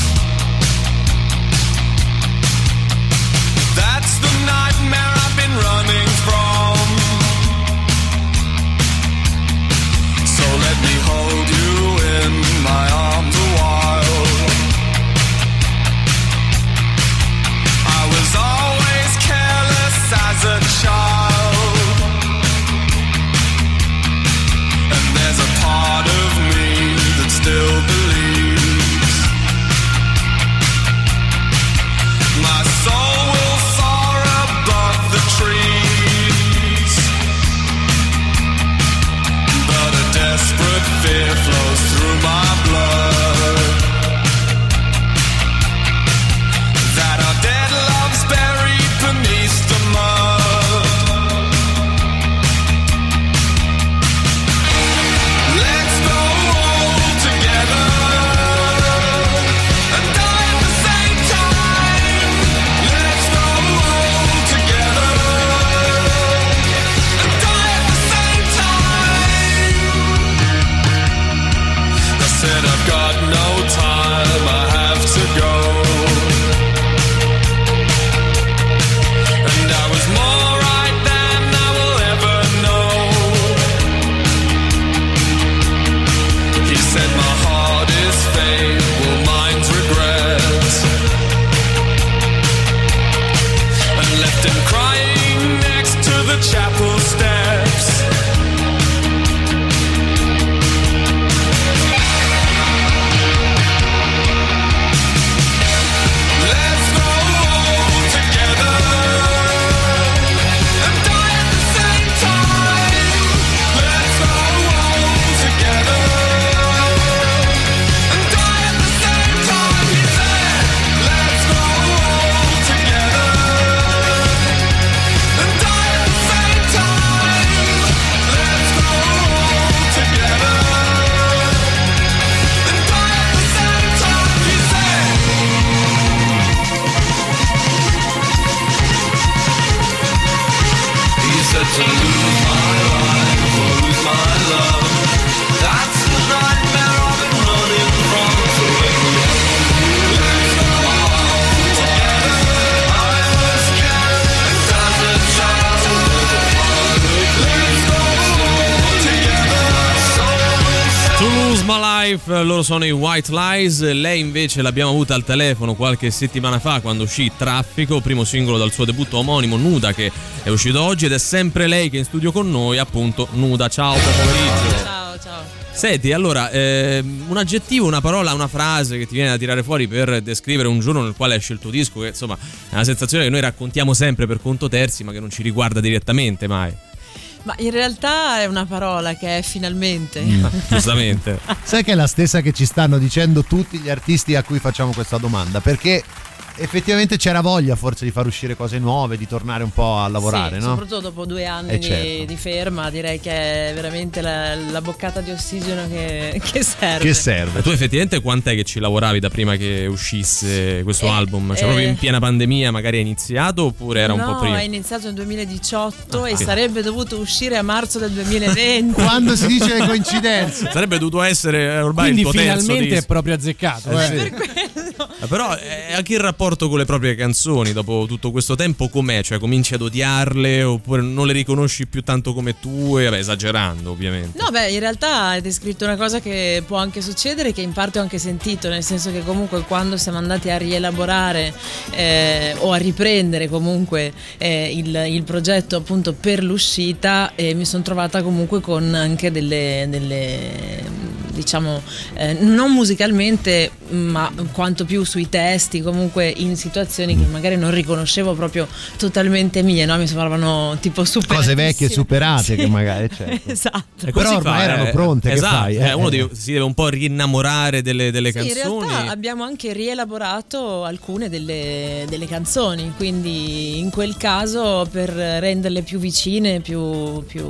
Sono i White Lies, lei invece l'abbiamo avuta al telefono qualche settimana fa quando uscì Traffico, primo singolo dal suo debutto omonimo Nuda che è uscito oggi ed è sempre lei che è in studio con noi, appunto Nuda. Ciao, buon pomeriggio. Ciao, ciao. Senti, allora, ehm, un aggettivo, una parola, una frase che ti viene da tirare fuori per descrivere un giorno nel quale esce il tuo disco, che insomma è una sensazione che noi raccontiamo sempre per conto terzi, ma che non ci riguarda direttamente mai. Ma in realtà è una parola che è finalmente. Mm. Giustamente. Sai che è la stessa che ci stanno dicendo tutti gli artisti a cui facciamo questa domanda, perché effettivamente c'era voglia forse di far uscire cose nuove, di tornare un po' a lavorare, Sì, no? Soprattutto dopo due anni Eh, di, certo. di ferma, direi che è veramente la, la boccata di ossigeno che, che serve. Che serve? Tu effettivamente quant'è che ci lavoravi da prima che uscisse questo album? Cioè eh. proprio in piena pandemia magari hai iniziato oppure era un no, po' prima? è iniziato nel 2018 e sì. sarebbe dovuto usere a marzo del 2020. Quando si dice le coincidenze. Sarebbe dovuto essere eh, ormai Quindi il tuo terzo finalmente è disco. proprio azzeccato. Eh, eh. Eh, Però eh, anche il rapporto con le proprie canzoni dopo tutto questo tempo com'è? Cioè cominci ad odiarle oppure non le riconosci più tanto come tue? Vabbè, esagerando ovviamente. No, beh, in realtà hai descritto una cosa che può anche succedere, che in parte ho anche sentito, nel senso che comunque quando siamo andati a rielaborare eh, o a riprendere comunque eh, il, il progetto appunto per l'uscita, eh, mi sono trovata comunque con anche delle, delle diciamo, eh, non musicalmente, ma quanto più sui testi, comunque in situazioni che magari non riconoscevo proprio totalmente mie, no? Mi sembravano tipo super Cose vecchie superate che magari certo. esatto. E Però così ormai fa, erano eh, pronte, che esatto, fai? eh, Eh, uno eh. deve- si deve un po' rinnamorare delle, delle Sì, in canzoni. realtà abbiamo anche rielaborato alcune delle, delle canzoni, quindi in quel caso per renderle più vicine, più, più,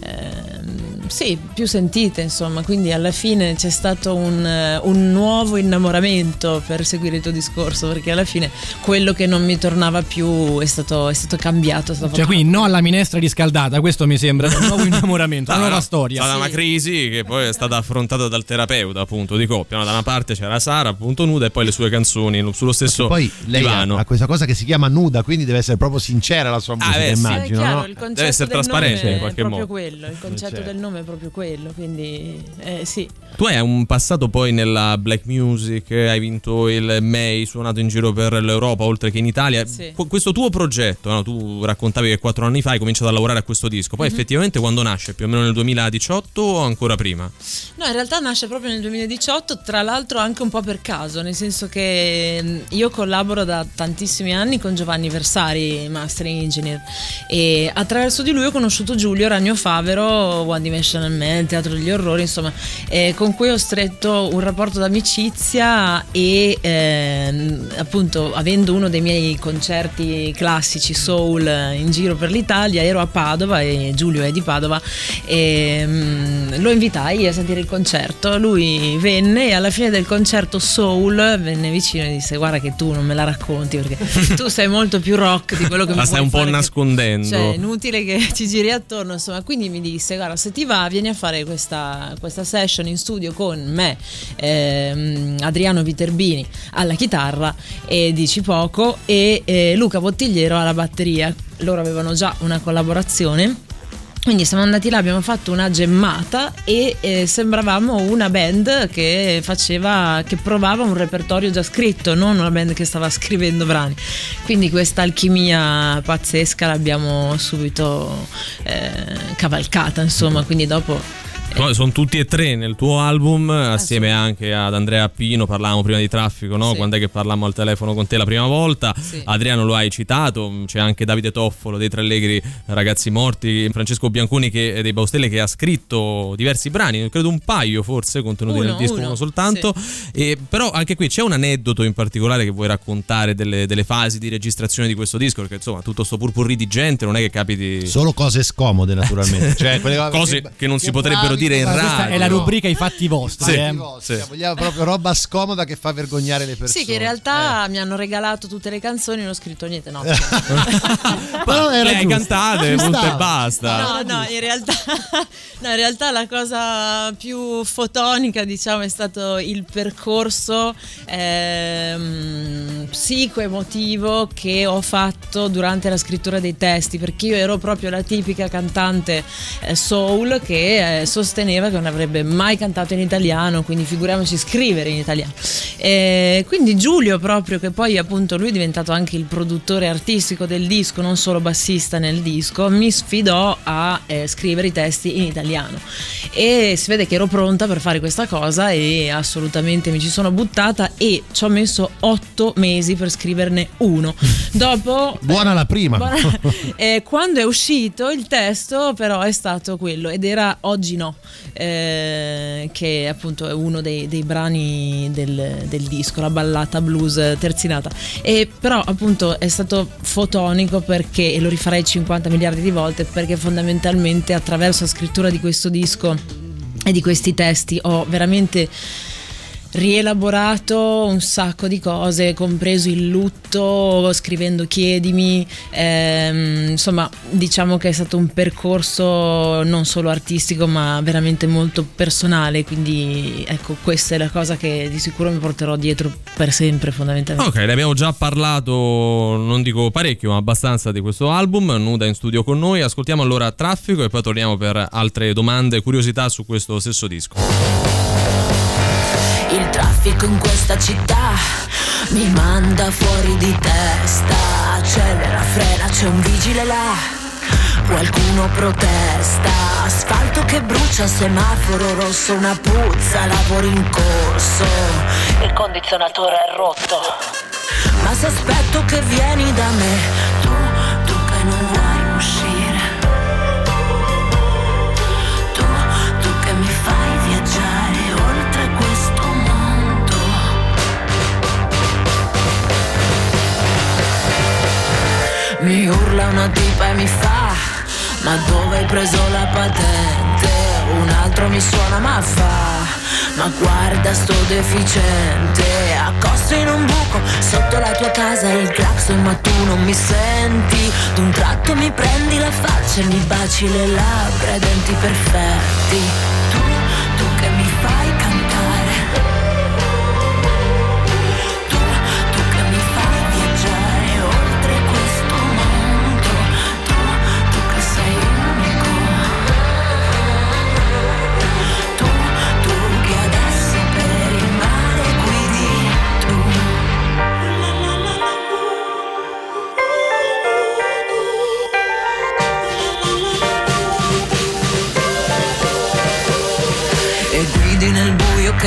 ehm, sì, più sentite, insomma, quindi alla fine c'è stato un, eh, un nuovo innamoramento per seguire il tuo discorso, perché alla fine quello che non mi tornava più è stato, è stato cambiato. È stato Cioè, quindi no alla minestra riscaldata, questo mi sembra un nuovo innamoramento, una No, nuova storia. È stata una crisi che poi è stata affrontata dal terapeuta, appunto, di coppia. no? Da una parte c'era Sara, appunto, nuda, e poi le sue canzoni sullo stesso Poi lei ha, divano. ha questa cosa che si chiama nuda, quindi deve essere proprio sincera la sua Ah, musica, beh, sì. immagino. È chiaro, no? il concetto Deve essere del trasparente nome in qualche modo. quello, il concetto certo. del nome è proprio quello, quindi eh, sì. Tu hai un passato poi nella black music, hai vinto il May, suonato in giro per l'Europa oltre che in Italia. Sì. Qu- Questo tuo progetto, no? tu raccontavi che quattro anni fa hai cominciato a lavorare a questo disco, poi Mhm. effettivamente quando nasce? Più o meno nel 2018 o ancora prima? No, in realtà nasce proprio nel 2018, tra l'altro anche un po' per caso, nel senso che io collaboro da tantissimi anni con Giovanni Versari, Mastering Engineer, e attraverso di lui ho conosciuto Giulio Ragno Favero, One Dimensional Man, Teatro degli Orrori, insomma, eh, con cui ho stretto un rapporto d'amicizia e ehm, appunto avendo uno dei miei concerti classici soul in giro per l'Italia, ero a Padova e Giulio è di Padova e mm, lo invitai a sentire il concerto, lui venne e alla fine del concerto soul venne vicino e disse guarda che tu non me la racconti perché tu sei molto più rock di quello che mi La stai un po' fare che- nascondendo. cioè, è inutile che ci giri attorno, insomma. Quindi mi disse: Guarda, se ti va, vieni a fare questa, questa session in studio con me, ehm, Adriano Viterbini alla chitarra e dici poco, e eh, Luca Bottigliero alla batteria. Loro avevano già una collaborazione. Quindi siamo andati là, abbiamo fatto una gemmata e eh, sembravamo una band che faceva, che provava un repertorio già scritto, non una band che stava scrivendo brani. Quindi questa alchimia pazzesca l'abbiamo subito eh, cavalcata, insomma, quindi dopo Poi sono tutti e tre nel tuo album, assieme anche ad Andrea Pino, parlavamo prima di traffico, no? Sì. quando è che parlammo al telefono con te la prima volta, Sì. Adriano lo hai citato, c'è anche Davide Toffolo dei Tre Allegri Ragazzi Morti, Francesco Bianconi che, dei Baustelle che ha scritto diversi brani, credo un paio forse contenuti Uno, nel disco, uno, uno soltanto, E, però anche qui c'è un aneddoto in particolare che vuoi raccontare delle, delle fasi di registrazione di questo disco, perché insomma tutto sto purpurri di gente non è che capiti... Solo cose scomode, naturalmente. Cioè, Cose che non si potrebbero dire in radio. questa è la rubrica I fatti vostri. Sì. eh. Sì. Vogliamo proprio roba scomoda che fa vergognare le persone. Sì, che in realtà mi hanno regalato tutte le canzoni e non ho scritto niente, no. Però era Le cantate, punto e basta. No, no, in realtà, no, in realtà la cosa più fotonica, diciamo, è stato il percorso ehm, psico-emotivo che ho fatto durante la scrittura dei testi, perché io ero proprio la tipica cantante eh, soul che eh, sostanzialmente sosteneva che non avrebbe mai cantato in italiano, quindi figuriamoci scrivere in italiano. Eh, quindi Giulio proprio, che poi appunto lui è diventato anche il produttore artistico del disco, non solo bassista nel disco, mi sfidò a eh, scrivere i testi in italiano. E si vede che ero pronta per fare questa cosa e assolutamente mi ci sono buttata e ci ho messo otto mesi per scriverne uno. Dopo Buona la prima. Buona- eh, quando è uscito il testo, però, è stato quello ed era Oggi no, eh, che appunto è uno dei, dei brani del, del disco, la ballata blues terzinata. E però, appunto, è stato fotonico perché, e lo rifarei 50 miliardi di volte, perché fondamentalmente attraverso la scrittura di questo disco e di questi testi ho veramente rielaborato un sacco di cose, compreso il lutto, scrivendo chiedimi, ehm, insomma diciamo che è stato un percorso non solo artistico ma veramente molto personale, quindi ecco questa è la cosa che di sicuro mi porterò dietro per sempre fondamentalmente. Ok, ne abbiamo già parlato, non dico parecchio, ma abbastanza di questo album. Nuda in studio con noi. Ascoltiamo allora Traffico e poi torniamo per altre domande e curiosità su questo stesso disco. Il traffico in questa città mi manda fuori di testa. Accelera, frena, c'è un vigile là. Qualcuno protesta. Asfalto che brucia, semaforo rosso, una puzza, lavori in corso. Il condizionatore è rotto. Ma se aspetto che vieni da me, tu, una tipa e mi fa Ma dove hai preso la patente? Un altro mi suona ma fa Ma guarda sto deficiente. Accosto in un buco sotto la tua casa Il clacson ma tu non mi senti. D'un tratto mi prendi la faccia e mi baci le labbra e denti perfetti. Tu, tu che mi fai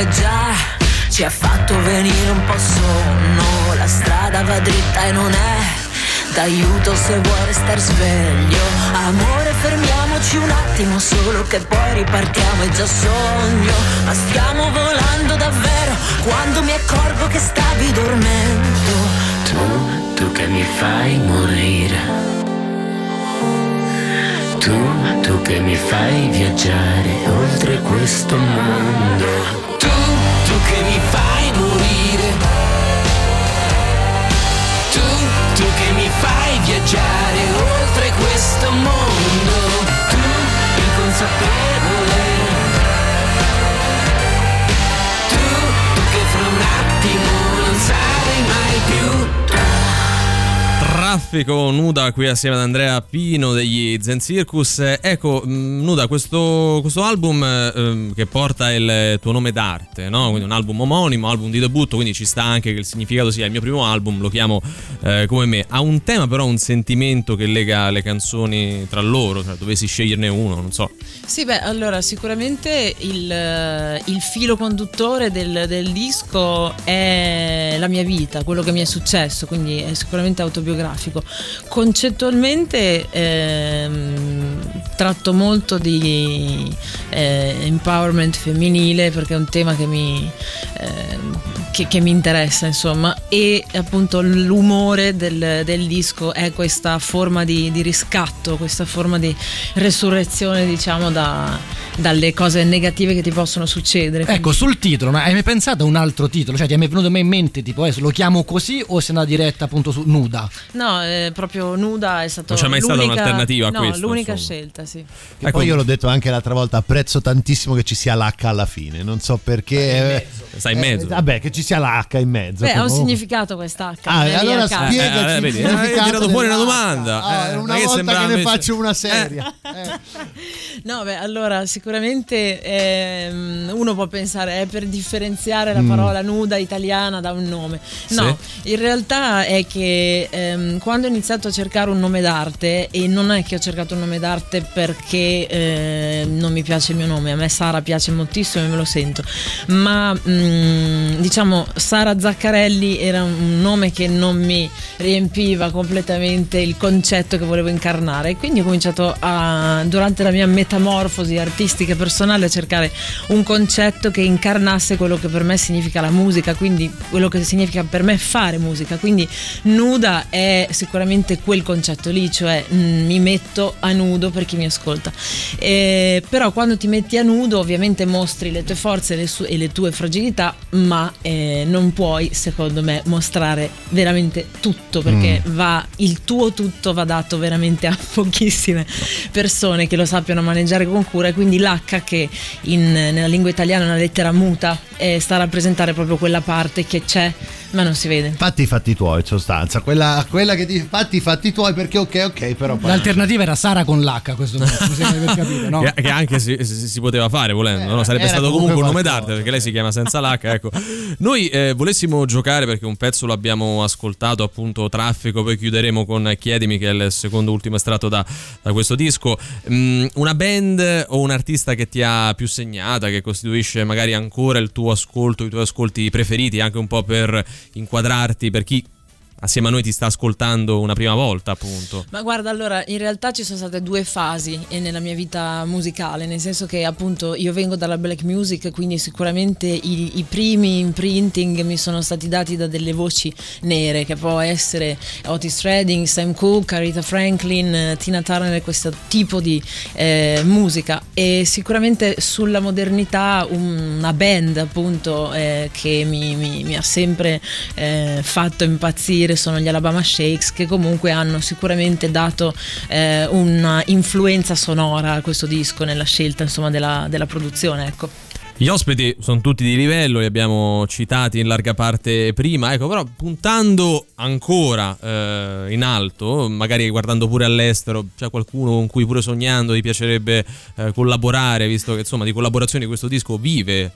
che già ci ha fatto venire un po' sonno. La strada va dritta e non è d'aiuto se vuoi restar sveglio. Amore fermiamoci un attimo solo che poi ripartiamo è già sogno. Ma stiamo volando davvero quando mi accorgo che stavi dormendo. Tu, tu che mi fai morire tu, che mi fai viaggiare oltre questo mondo. Tu, tu che mi fai morire. Tu, tu che mi fai viaggiare oltre questo mondo. Tu, inconsapevole. Tu, tu che fra un attimo non sarai mai più. Traffico nuda qui assieme ad Andrea Pino degli Zen Circus. Ecco, mh, nuda, questo, questo album ehm, che porta il tuo nome d'arte, no? Quindi un album omonimo, album di debutto, quindi ci sta anche che il significato sia il mio primo album, lo chiamo eh, come me. Ha un tema però, un sentimento che lega le canzoni tra loro, cioè dovessi sceglierne uno, non so. Sì, beh, allora sicuramente il, il filo conduttore del, del disco è la mia vita, quello che mi è successo, quindi è sicuramente autobiografico. Concettualmente ehm, tratto molto di eh, empowerment femminile perché è un tema che mi, ehm, che, che mi interessa, insomma, e appunto l'umore del, del disco è questa forma di, di riscatto, questa forma di resurrezione, diciamo, da- dalle cose negative che ti possono succedere. Ecco, sul titolo, ma hai mai pensato a un altro titolo? Cioè, ti è mai venuto mai in mente, tipo, eh, lo chiamo così o sei andata diretta appunto su nuda? No, eh, proprio nuda è stato Non c'è mai stata l'unica- un'alternativa a no, questo, l'unica insomma. scelta, sì. E poi io l'ho detto anche l'altra volta, apprezzo tantissimo che ci sia l'H alla fine, non so perché... eh, sta in mezzo. Eh, vabbè, che ci sia l'H in mezzo. Beh, ha un comunque. significato questa H. Ah, e allora a caso. spiegaci Eh, eh, il vedi, eh, significato hai tirato fuori una domanda. Ah, Eh, una che volta che ne invece- faccio una seria. No, beh, allora sicuramente ehm, uno può pensare è per differenziare la Mm. parola nuda italiana da un nome. No, in realtà è che ehm, quando ho iniziato a cercare un nome d'arte, e non è che ho cercato un nome d'arte perché ehm, non mi piace il mio nome, a me Sara piace moltissimo e me lo sento, ma mm, diciamo Sara Zaccarelli era un nome che non mi riempiva completamente il concetto che volevo incarnare e quindi ho cominciato a, durante la mia metamorfosi artistica e personale a cercare un concetto che incarnasse quello che per me significa la musica, quindi quello che significa per me fare musica, quindi nuda è sicuramente quel concetto lì, cioè mm, mi metto a nudo per chi mi ascolta. Eh, però quando ti metti a nudo ovviamente mostri le tue forze e le, su- e le tue fragilità, ma eh, non puoi secondo me mostrare veramente tutto perché va, il tuo tutto va dato veramente a pochissime persone che lo sappiano maneggiare con cura e quindi l'H che in- nella lingua italiana è una lettera muta eh, sta a rappresentare proprio quella parte che c'è ma non si vede. Fatti i fatti tuoi, in sostanza. Quella, quella che dice fatti i fatti tuoi perché ok, ok, però. L'alternativa era Sara con l'H a questo punto, mi sembra di aver capito, no? Che, che anche si, si- si poteva fare volendo, no? sarebbe stato comunque comunque un nome d'arte perché lei si chiama senza l'H. Ecco. Noi eh, volessimo giocare perché un pezzo lo abbiamo ascoltato, appunto Traffico, poi chiuderemo con Chiedimi, che è il secondo ultimo estratto da, da questo disco. Mm, una band o un artista che ti ha più segnata, che costituisce magari ancora il tuo ascolto, i tuoi ascolti preferiti, anche un po' per inquadrarti per chi assieme a noi ti sta ascoltando una prima volta, appunto. Ma guarda, allora, in realtà ci sono state due fasi eh, nella mia vita musicale, nel senso che appunto io vengo dalla black music, quindi sicuramente i, i primi imprinting mi sono stati dati da delle voci nere, che può essere Otis Redding, Sam Cooke, Aretha Franklin, eh, Tina Turner, questo tipo di eh, musica. E sicuramente sulla modernità una band appunto eh, che mi, mi- mi ha sempre eh, fatto impazzire sono gli Alabama Shakes che comunque hanno sicuramente dato eh, una influenza sonora a questo disco nella scelta insomma della, della produzione ecco. Gli ospiti sono tutti di livello, li abbiamo citati in larga parte prima, ecco, però puntando ancora eh, in alto, magari guardando pure all'estero, c'è qualcuno con cui pure sognando ti piacerebbe eh, collaborare, visto che insomma di collaborazioni questo disco vive.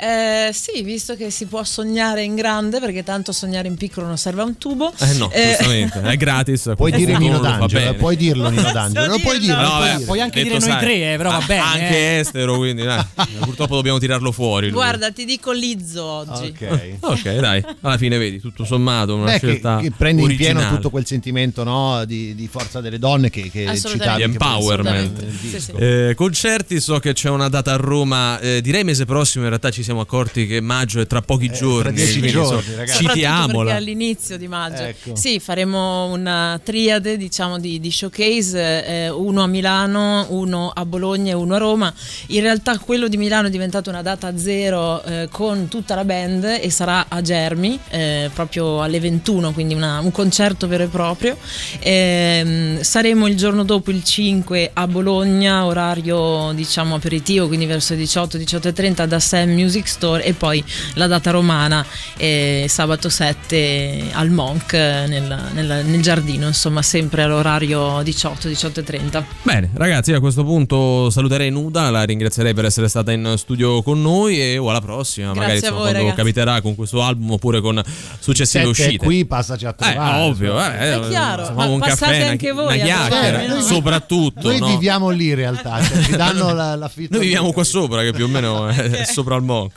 Eh, sì, visto che si può sognare in grande, perché tanto sognare in piccolo non serve a un tubo. Eh no, Eh, giustamente, è gratis. Puoi dire Nino D'Angelo, puoi dirlo Nino D'Angelo, lo puoi dire, No, puoi dire. Puoi anche dire noi sai, tre, eh, però va bene, Anche eh. estero, quindi dai, purtroppo dobbiamo tirarlo fuori. lui. Guarda, ti dico Lizzo oggi. Ok. Ok, dai, alla fine vedi, tutto sommato, una Beh, che, scelta che prendi in pieno originale. tutto quel sentimento no, di, di forza delle donne che, che citavi. Di che empowerment. Assolutamente, nel disco. Eh, concerti, so che c'è una data a Roma, eh, direi mese prossimo. In realtà ci siamo accorti che maggio è tra pochi giorni. tra dieci giorni, ragazzi. Citiamola. all'inizio di maggio. Ecco. Sì, faremo una triade diciamo di, di showcase, eh, uno a Milano, uno a Bologna e uno a Roma. In realtà quello di Milano è diventato una data zero eh, con tutta la band e sarà a Germi eh, proprio alle 21, quindi una- un concerto vero e proprio. Ehm, saremo il giorno dopo il 5 a Bologna, orario diciamo aperitivo, quindi verso le 18-18.30 da Sam Music Store e poi la data romana è sabato 7 al Monk eh, nel, nel- nel giardino, insomma sempre all'orario 18-18.30. Bene, ragazzi, a questo punto saluterei Nuda, la ringrazierei per essere stata in studio con noi e oh, alla prossima. Grazie Magari insomma, voi, quando ragazzi. capiterà con questo album oppure con successive Sette uscite. qui, passaci a Eh, trovare. ovvio, eh, È chiaro, facciamo ma un passate caffè, una, anche voi una chiacchiera, no? soprattutto. Noi no? viviamo lì in realtà, cioè, ci danno la, l'affitto. Noi viviamo qua sopra, che più o meno è sopra il Monk.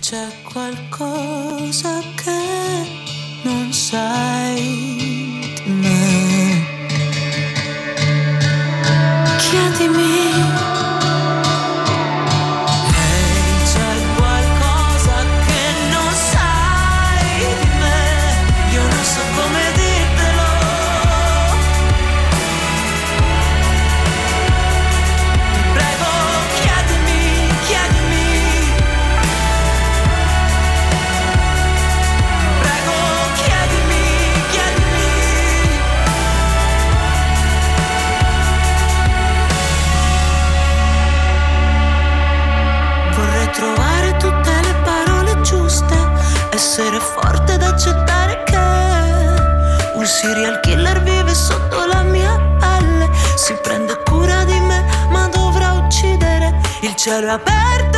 C'è qualcosa che non sai di me. Chiedimi. essere forte ed accettare che un serial killer vive sotto la mia pelle. Si prende cura di me, ma dovrà uccidere. Il cielo è aperto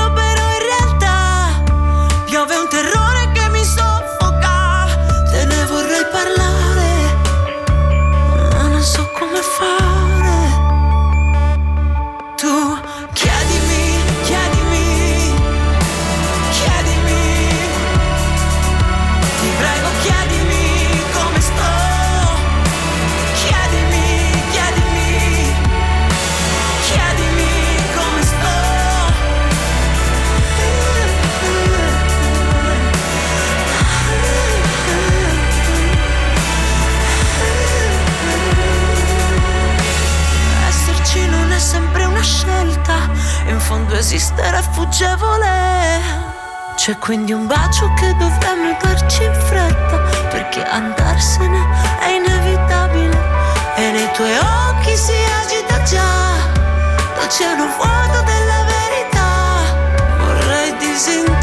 fondo esistere è fuggevole. C'è quindi un bacio che dovremmo darci in fretta, perché andarsene è inevitabile. E nei tuoi occhi si agita già, dal un vuoto della verità. Vorrei disintegrare.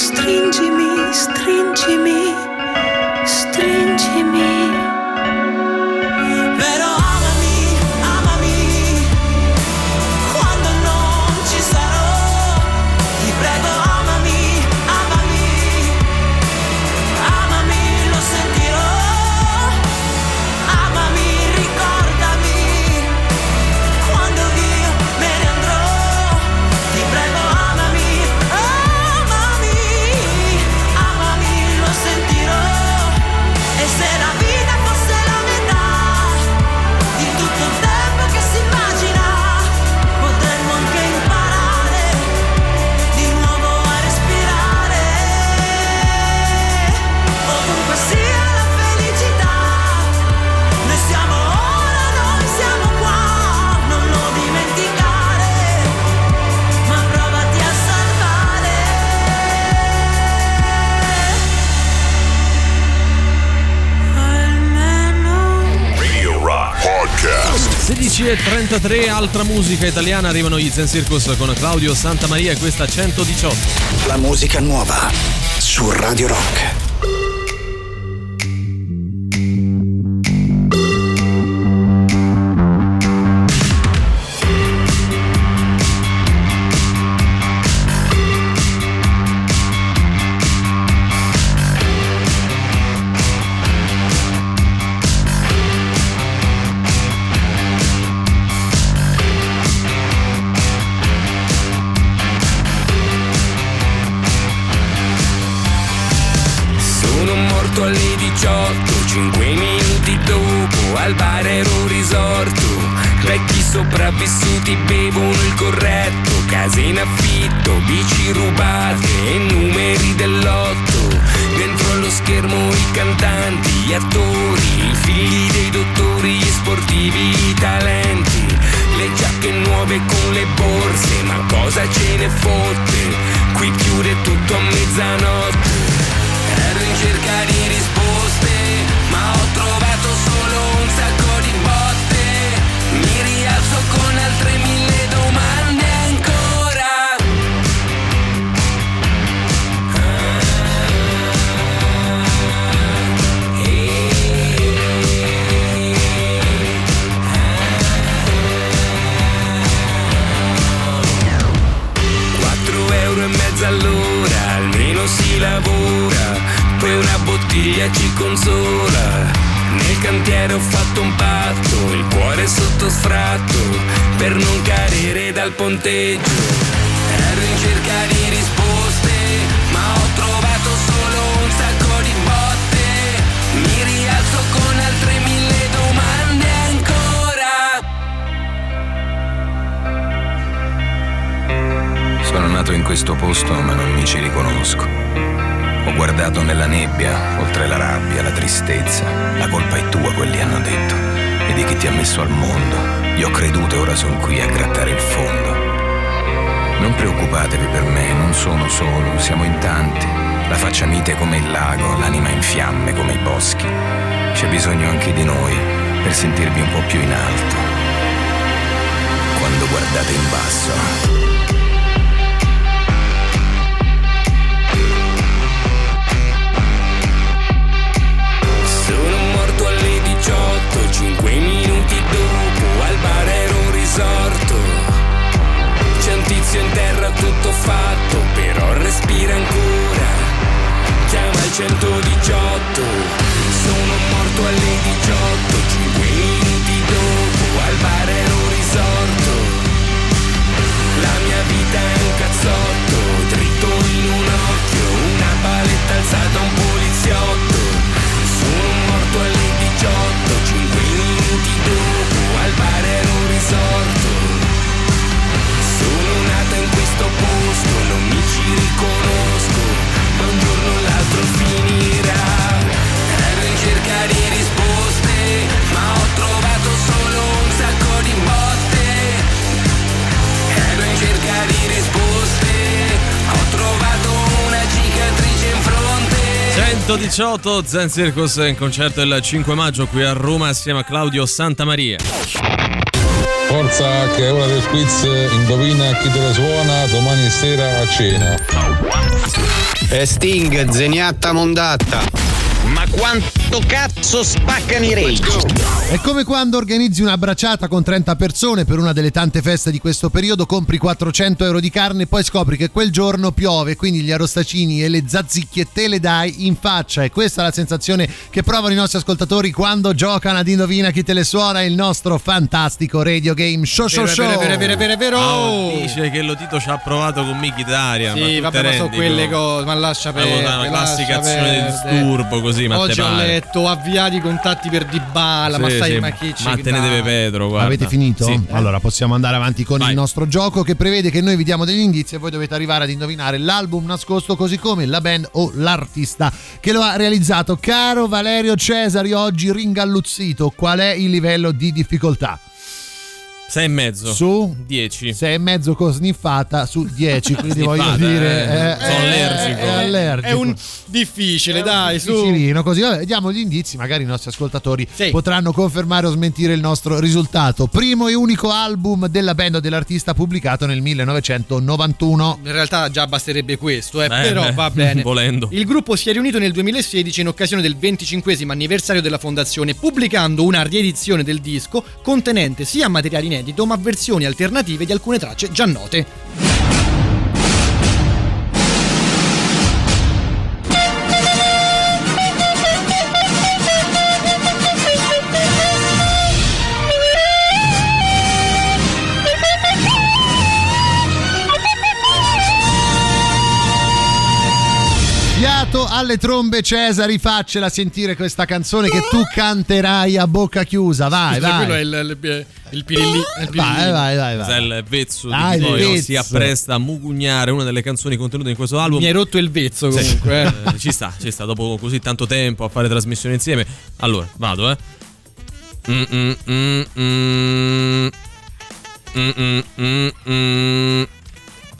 stringimi, stringimi. 33 altra musica italiana, arrivano gli Zen Circus con Claudio Santamaria e questa 118. La musica nuova su Radio Rock. riconosco. Ho guardato nella nebbia, oltre la rabbia, la tristezza. La colpa è tua, quelli hanno detto, e di chi ti ha messo al mondo. Io ho creduto e ora sono qui a grattare il fondo. Non preoccupatevi per me, non sono solo, siamo in tanti. La faccia mite come il lago, l'anima in fiamme come i boschi. C'è bisogno anche di noi per sentirvi un po' più in alto. Quando guardate in basso morto. Cinque minuti dopo al bar era un risorto. C'è un tizio in terra tutto fatto, però respira ancora. Chiama il 118. Sono morto alle 18. Cinque minuti dopo al bar era un risorto. La mia vita è un cazzotto, dritto in un occhio, una paletta alzata un po' ero risorto sono nata in questo posto, non mi ci riconosco, ma un giorno o l'altro finirà. Ero in cerca di risposte, ma ho trovato solo un sacco di botte. Ero in cerca di risposte, ho trovato una cicatrice in fronte. 118 Zen Circus in concerto il 5 maggio qui a Roma assieme a Claudio Santamaria. Forza che è ora del quiz, indovina chi te la suona domani sera a cena. E Sting, zeniatta mondatta. Ma quanto cazzo spaccano i rage? È come quando organizzi una bracciata con 30 persone per una delle tante feste di questo periodo, compri 400 euro di carne e poi scopri che quel giorno piove, quindi gli arrostacini e le zazzicchie te le dai in faccia. E questa è la sensazione che provano i nostri ascoltatori quando giocano ad Indovina chi te le suona il nostro fantastico radio game show show Vero, show. vero, vero, vero, vero. Ah, dice che lo Tito ci ha provato con Mickey Daria. ma Sì, tu vabbè, ma sono quelle cose, ma lascia perdere. una classica azione di disturbo così, ma Oggi te ho pare. Letto avviati i contatti per Dybala, ma Sì, sai sì, ma chi ci ma te ne deve Pedro, guarda. Avete finito? Sì. Allora possiamo andare avanti con il nostro gioco che prevede che noi vi diamo degli indizi e voi dovete arrivare ad indovinare l'album nascosto così come la band o l'artista che lo ha realizzato. Caro Valerio Cesari, oggi ringalluzzito, qual è il livello di difficoltà? 6 e mezzo. Su 10. 6 e mezzo con sniffata su 10, quindi voglio dire... eh, eh, sono eh, allergico. È allergico. È un difficile, dai, su. difficilino, così vabbè, diamo gli indizi, magari i nostri ascoltatori potranno confermare o smentire il nostro risultato. Primo e unico album della band o dell'artista pubblicato nel 1991. In realtà già basterebbe questo, eh, Beh, però beh, va bene. volendo. Il gruppo si è riunito nel 2016 in occasione del 25 anniversario della fondazione, pubblicando una riedizione del disco contenente sia materiale inedito ma versioni alternative di alcune tracce già note. Fiato alle trombe Cesari, faccela sentire questa canzone che tu canterai a bocca chiusa. Vai, vai. Quello è il, il, il pirilli. il pirilli. Vai, vai, vai, vai. Il vezzo di Ah, il poi vezzo. si appresta a mugugnare una delle canzoni contenute in questo album. Mi hai rotto il vezzo Sì. comunque. eh. Eh, ci sta, ci sta, dopo così tanto tempo a fare trasmissioni insieme. Allora, vado, eh. Mm, mm, mm,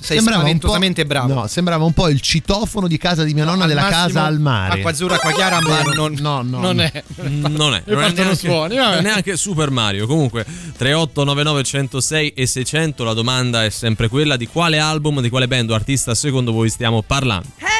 Sei spaventosamente bravo. No, sembrava un po' il citofono di casa di mia nonna al della massimo casa al mare. acqua azzurra, acqua chiara, ma Vero? non- no, no, non no. è. Non è, non è neanche, suoni, vabbè. non è neanche Super Mario. Comunque, 3899 106 e 600. La domanda è sempre quella: di quale album, di quale band o artista secondo voi stiamo parlando? Hey,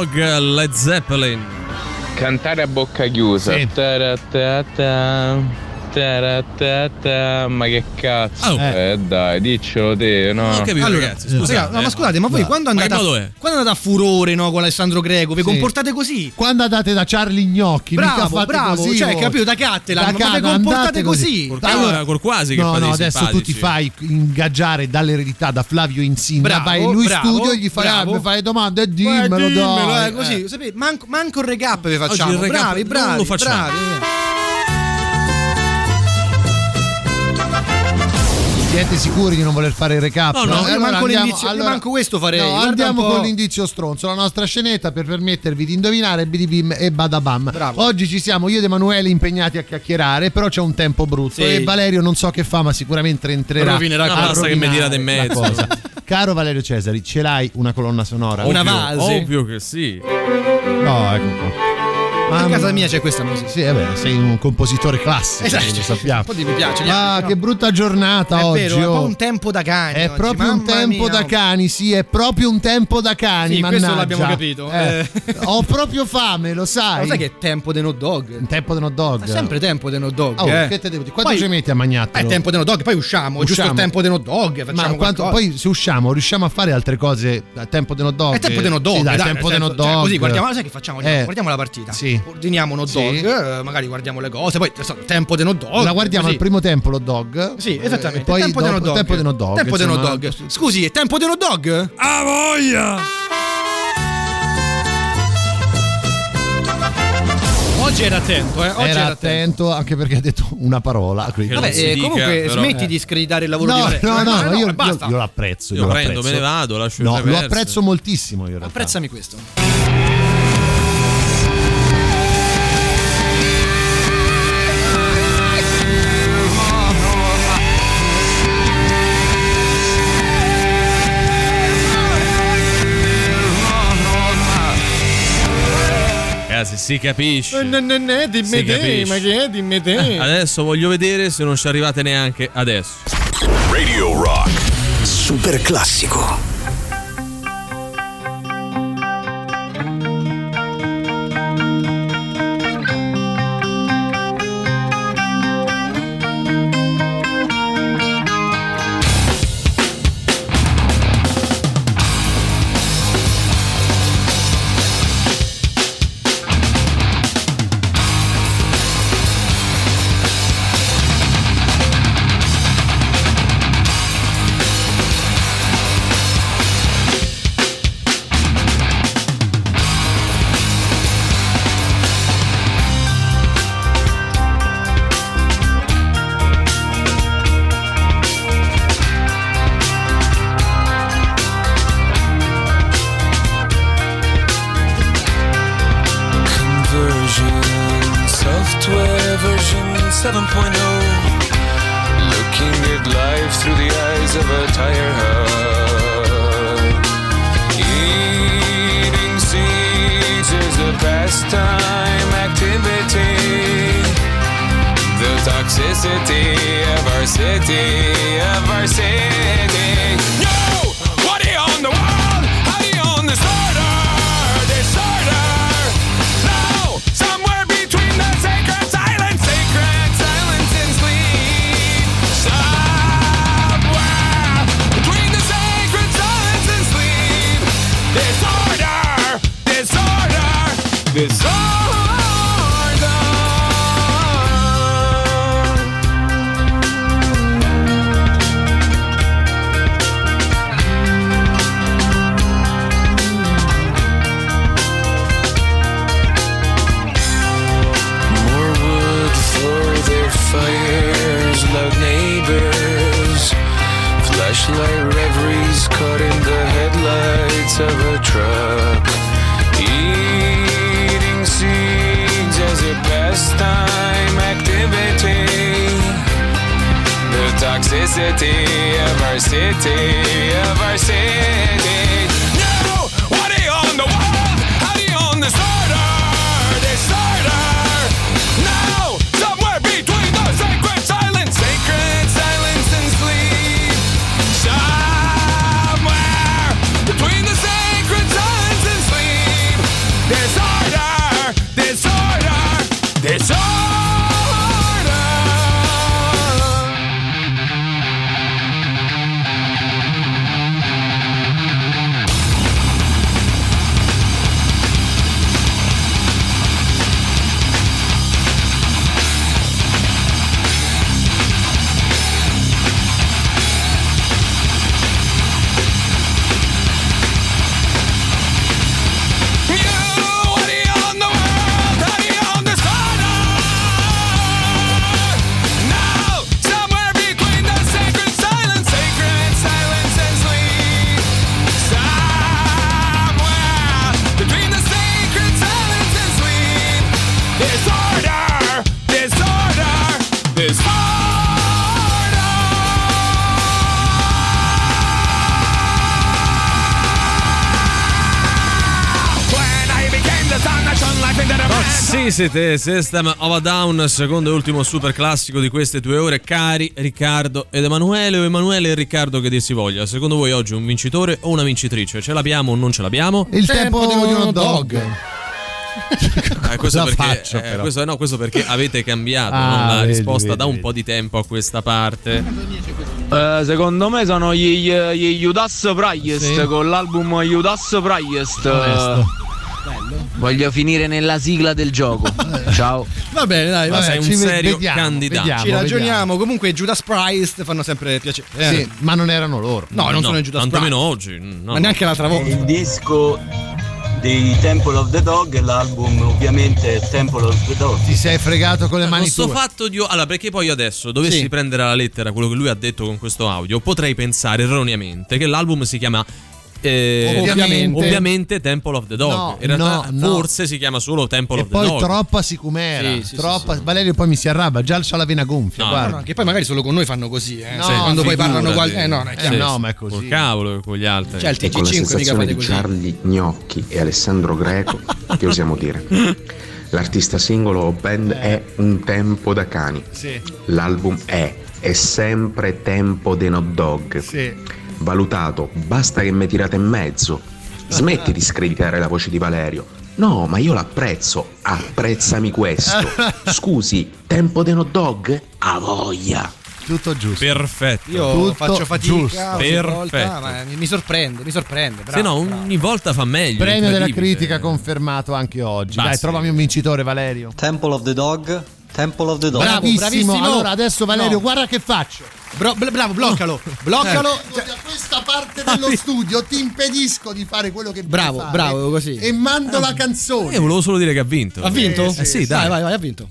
Dog Led Zeppelin. Cantare a bocca chiusa. Sì. Taratata, taratata, Ma che cazzo? Oh. Eh, dai, diccelo te, no? Ho capito, Allora, ragazzi. Scusate, raga, no, ma eh. scusate, ma voi Ma- quando ma che andate, a, quando andate a furore no, con Alessandro Greco, vi Sì. comportate così? Quando andate da Charlie Gnocchi, Bravo, bravo, così. cioè, voi. capito, da Cattelan, ma vi comportate andate così. Portava col quasi che no, no, adesso tu ti fai ingaggiare dall'eredità da Flavio Insinna, Bravo, vai lui in bravo, studio e gli fai, bravo. ah, fai le domande e Eh, dimmelo, dimmelo, dai. eh, così, Eh. sapete, manco, manco il recap vi facciamo. bravi, non bravi, bravi. Siete sicuri di non voler fare il recap? No, no, io Allora manco andiamo- l'indizio- io allora- manco questo farei. No, andiamo con l'indizio stronzo, la nostra scenetta per permettervi di indovinare Bidibim e Badabam. Oggi ci siamo io ed Emanuele impegnati a chiacchierare, però c'è un tempo brutto Sì. e Valerio non so che fa, ma sicuramente entrerà. Rovinerà qualcosa. basta che mi tirate in la mezzo. Caro Valerio Cesari, ce l'hai una colonna sonora? Una Ovvio, valse. Ovvio che sì. No, ecco qua. A casa mia c'è questa musica. Sì, vabbè, sei un compositore classico, Esatto. lo sappiamo. Un po' mi piace. Ah, no. che brutta giornata È oggi. vero, è un po' oh. un tempo da cani. È oggi, proprio un mamma tempo mia. da cani, sì, è proprio un tempo da cani. Sì, questo mannaggia. l'abbiamo capito. Eh, Ho proprio fame, lo sai. Lo sai che è tempo dei hot dog? Un tempo di hot dog. È sempre tempo dei hot dog. Oh, eh. che te devo dire? Quanto ci metti a mangiartelo? È tempo dei hot dog, poi usciamo. È giusto il Usciamo. tempo dei hot dog. Facciamo Ma quanto, poi se usciamo, riusciamo a fare altre cose a tempo di hot dog? È tempo dei hot dog. Sì, dai, dai, tempo senso, hot cioè, dog. così guardiamo, sai che facciamo? Eh. Guardiamo la partita. Sì. Ordiniamo un hot Sì. dog, eh, magari guardiamo le cose, poi è stato tempo dei hot dog. La guardiamo così. al primo tempo l'hot dog. Sì, esattamente. E poi tempo hot dog. tempo di hot dog. Tempo dei hot dog. Scusi, è tempo dei hot dog? Ah, voglia! Oggi era attento, eh. Oggi Era era attento. attento anche perché ha detto una parola. quindi- Vabbè, eh, dica, comunque però. smetti Eh. di screditare il lavoro No, di no, Valerio. no, Eh, ma io, io, basta. io l'apprezzo. Io lo prendo, apprezzo. me ne vado, lascio No, il lo apprezzo moltissimo io. Apprezzami questo. Ragazzi, si capisce. Ne, ne, ne, dimmi Si te, capisce. ma che è? dimmi te. Adesso voglio vedere se non ci arrivate neanche adesso. Radio Rock. Super classico. Toxicity of our city, of our city. No! Siete System of a Down, secondo e ultimo super classico di queste due ore. Cari Riccardo ed Emanuele, o Emanuele e Riccardo che dir si voglia. Secondo voi oggi un vincitore o una vincitrice? Ce l'abbiamo o non ce l'abbiamo? Il tempo, di un dog. Eh, questo, perché, faccio, eh, questo, no, questo perché avete cambiato Ah, no, la vedi, risposta vedi, da un vedi. po' di tempo a questa parte. Eh, secondo me sono gli, gli Judas Priest Sì. con l'album Judas Priest. Onesto. Voglio finire nella sigla del gioco. Ciao. Va bene, dai, vabbè, sei un serio vediamo, candidato. vediamo, Ci ragioniamo. Comunque, Judas Priest fanno sempre piacere. Eh. Sì, ma non erano loro. No, non sono i Judas tantomeno Priest. oggi. no. Ma neanche l'altra volta. Il disco dei Temple of the Dog e l'album ovviamente è Temple of the Dog. Ti sei fregato con le mani Questo tue. fatto di. Allora, perché poi io adesso dovessi Sì. prendere alla lettera quello che lui ha detto con questo audio, potrei pensare erroneamente che l'album si chiama. Eh, Ovviamente. ovviamente Temple of the Dog. No, In realtà, no, no. forse si chiama solo Temple E of the poi Dog. troppa sicumera. Sì, sì, troppa... Valerio poi mi si arrabba, già c'ha la vena gonfia. No. No, che poi magari solo con noi fanno così, eh. No, Sì, quando poi parlano qualche. Eh, no, no, Eh, no, ma è così. Col cavolo con gli altri. Cioè, il E con la TG5 mica sensazione fate di così. Charlie Gnocchi e Alessandro Greco, che osiamo dire? L'artista singolo o band è Un tempo da cani. Sì. L'album è È sempre tempo de hot dog. Sì. Valutato, basta che mi tirate in mezzo. Smetti di screditare la voce di Valerio. No, ma io l'apprezzo. Apprezzami questo. Scusi, tempo de hot dog? A voglia. Tutto giusto. Perfetto. Io Tutto faccio fatica giusto. ogni volta, Perfetto. ma mi, sorprende, mi sorprende. Se no, ogni volta fa meglio. Premio della critica confermato anche oggi. Basta. Dai, trovami un vincitore, Valerio. Temple of the Dog. Temple of the Dog. Bravissimo. bravissimo. Allora, adesso Valerio, No. guarda che faccio. Bro- bra- bravo, bloccalo, bloccalo. Cioè, da questa parte dello studio ti impedisco di fare quello che Bravo, fare bravo, così. E mando la canzone. Io volevo solo dire che ha vinto. Ha vinto? Eh sì, dai. Vai, vai, vai, ha vinto.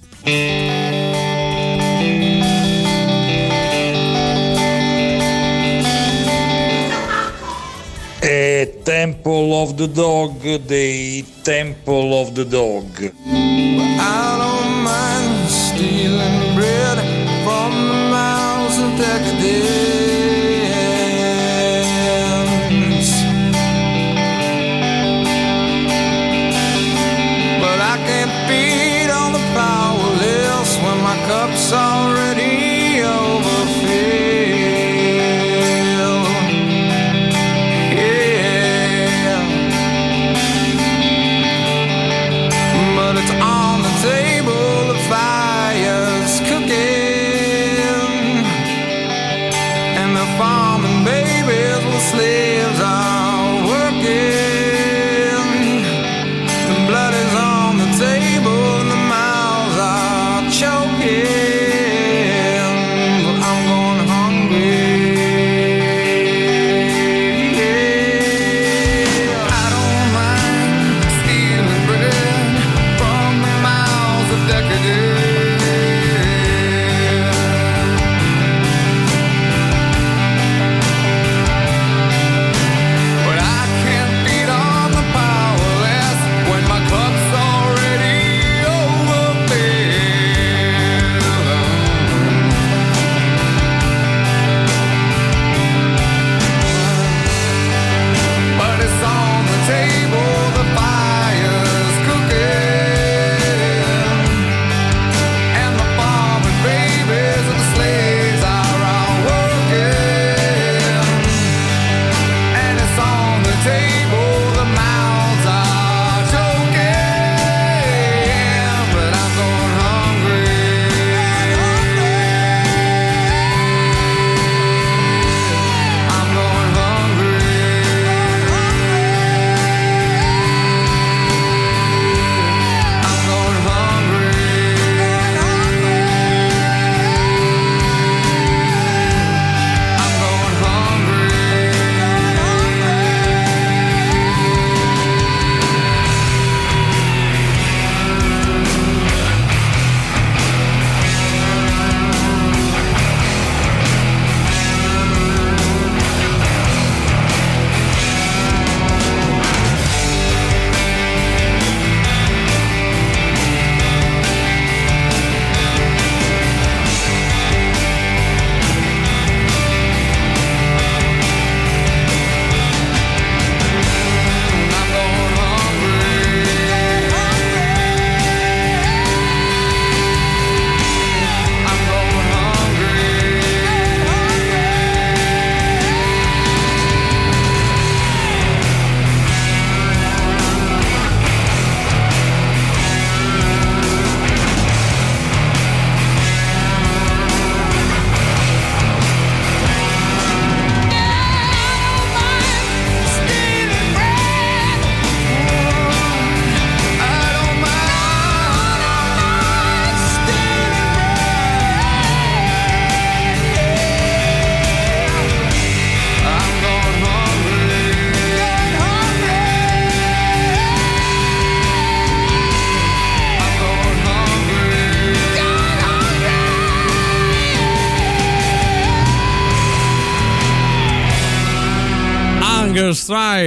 È Temple of the Dog dei Temple of the Dog. I don't mind stealing bread from mouths of. But I can't feed on the powerless when my cup's already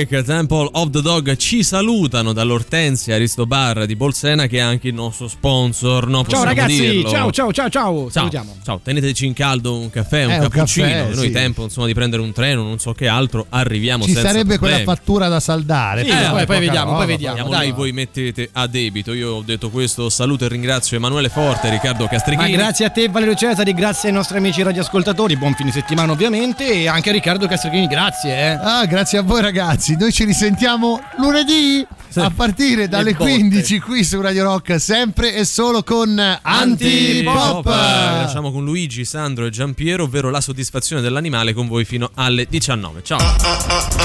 Strike, Temple of the Dog ci salutano dall'Ortensia Aristobar di Bolsena che è anche il nostro sponsor. No, Ciao ragazzi, dirlo. ciao ciao ciao ciao. Salutiamo. ciao, teneteci in caldo un caffè, un Eh, un cappuccino. caffè, Noi sì. tempo insomma di prendere un treno, non so che altro, arriviamo Ci senza sarebbe quella problemi. fattura da saldare. Sì, poi- è poi poca vediamo, poi vediamo. Dai. voi mettete a debito. Io ho detto questo, saluto e ringrazio Emanuele Forte, Riccardo Ma Castrichini. grazie a te Valerio Cesari, grazie ai nostri amici radioascoltatori, buon fine settimana ovviamente e anche a Riccardo Castrichini, grazie. Eh. Ah, grazie a voi ragazzi. Noi ci risentiamo lunedì a partire dalle botte. 15 qui su Radio Rock, sempre e solo con Antipop. Lasciamo con Luigi, Sandro e Giampiero, ovvero la soddisfazione dell'animale con voi fino alle 19. Ciao.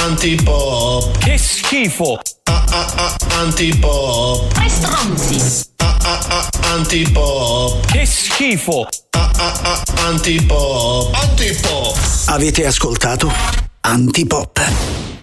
Antipop. Che schifo! Antipop. Tre stronzi. Antipop. Che schifo! Antipop. Antipop. Avete ascoltato Antipop.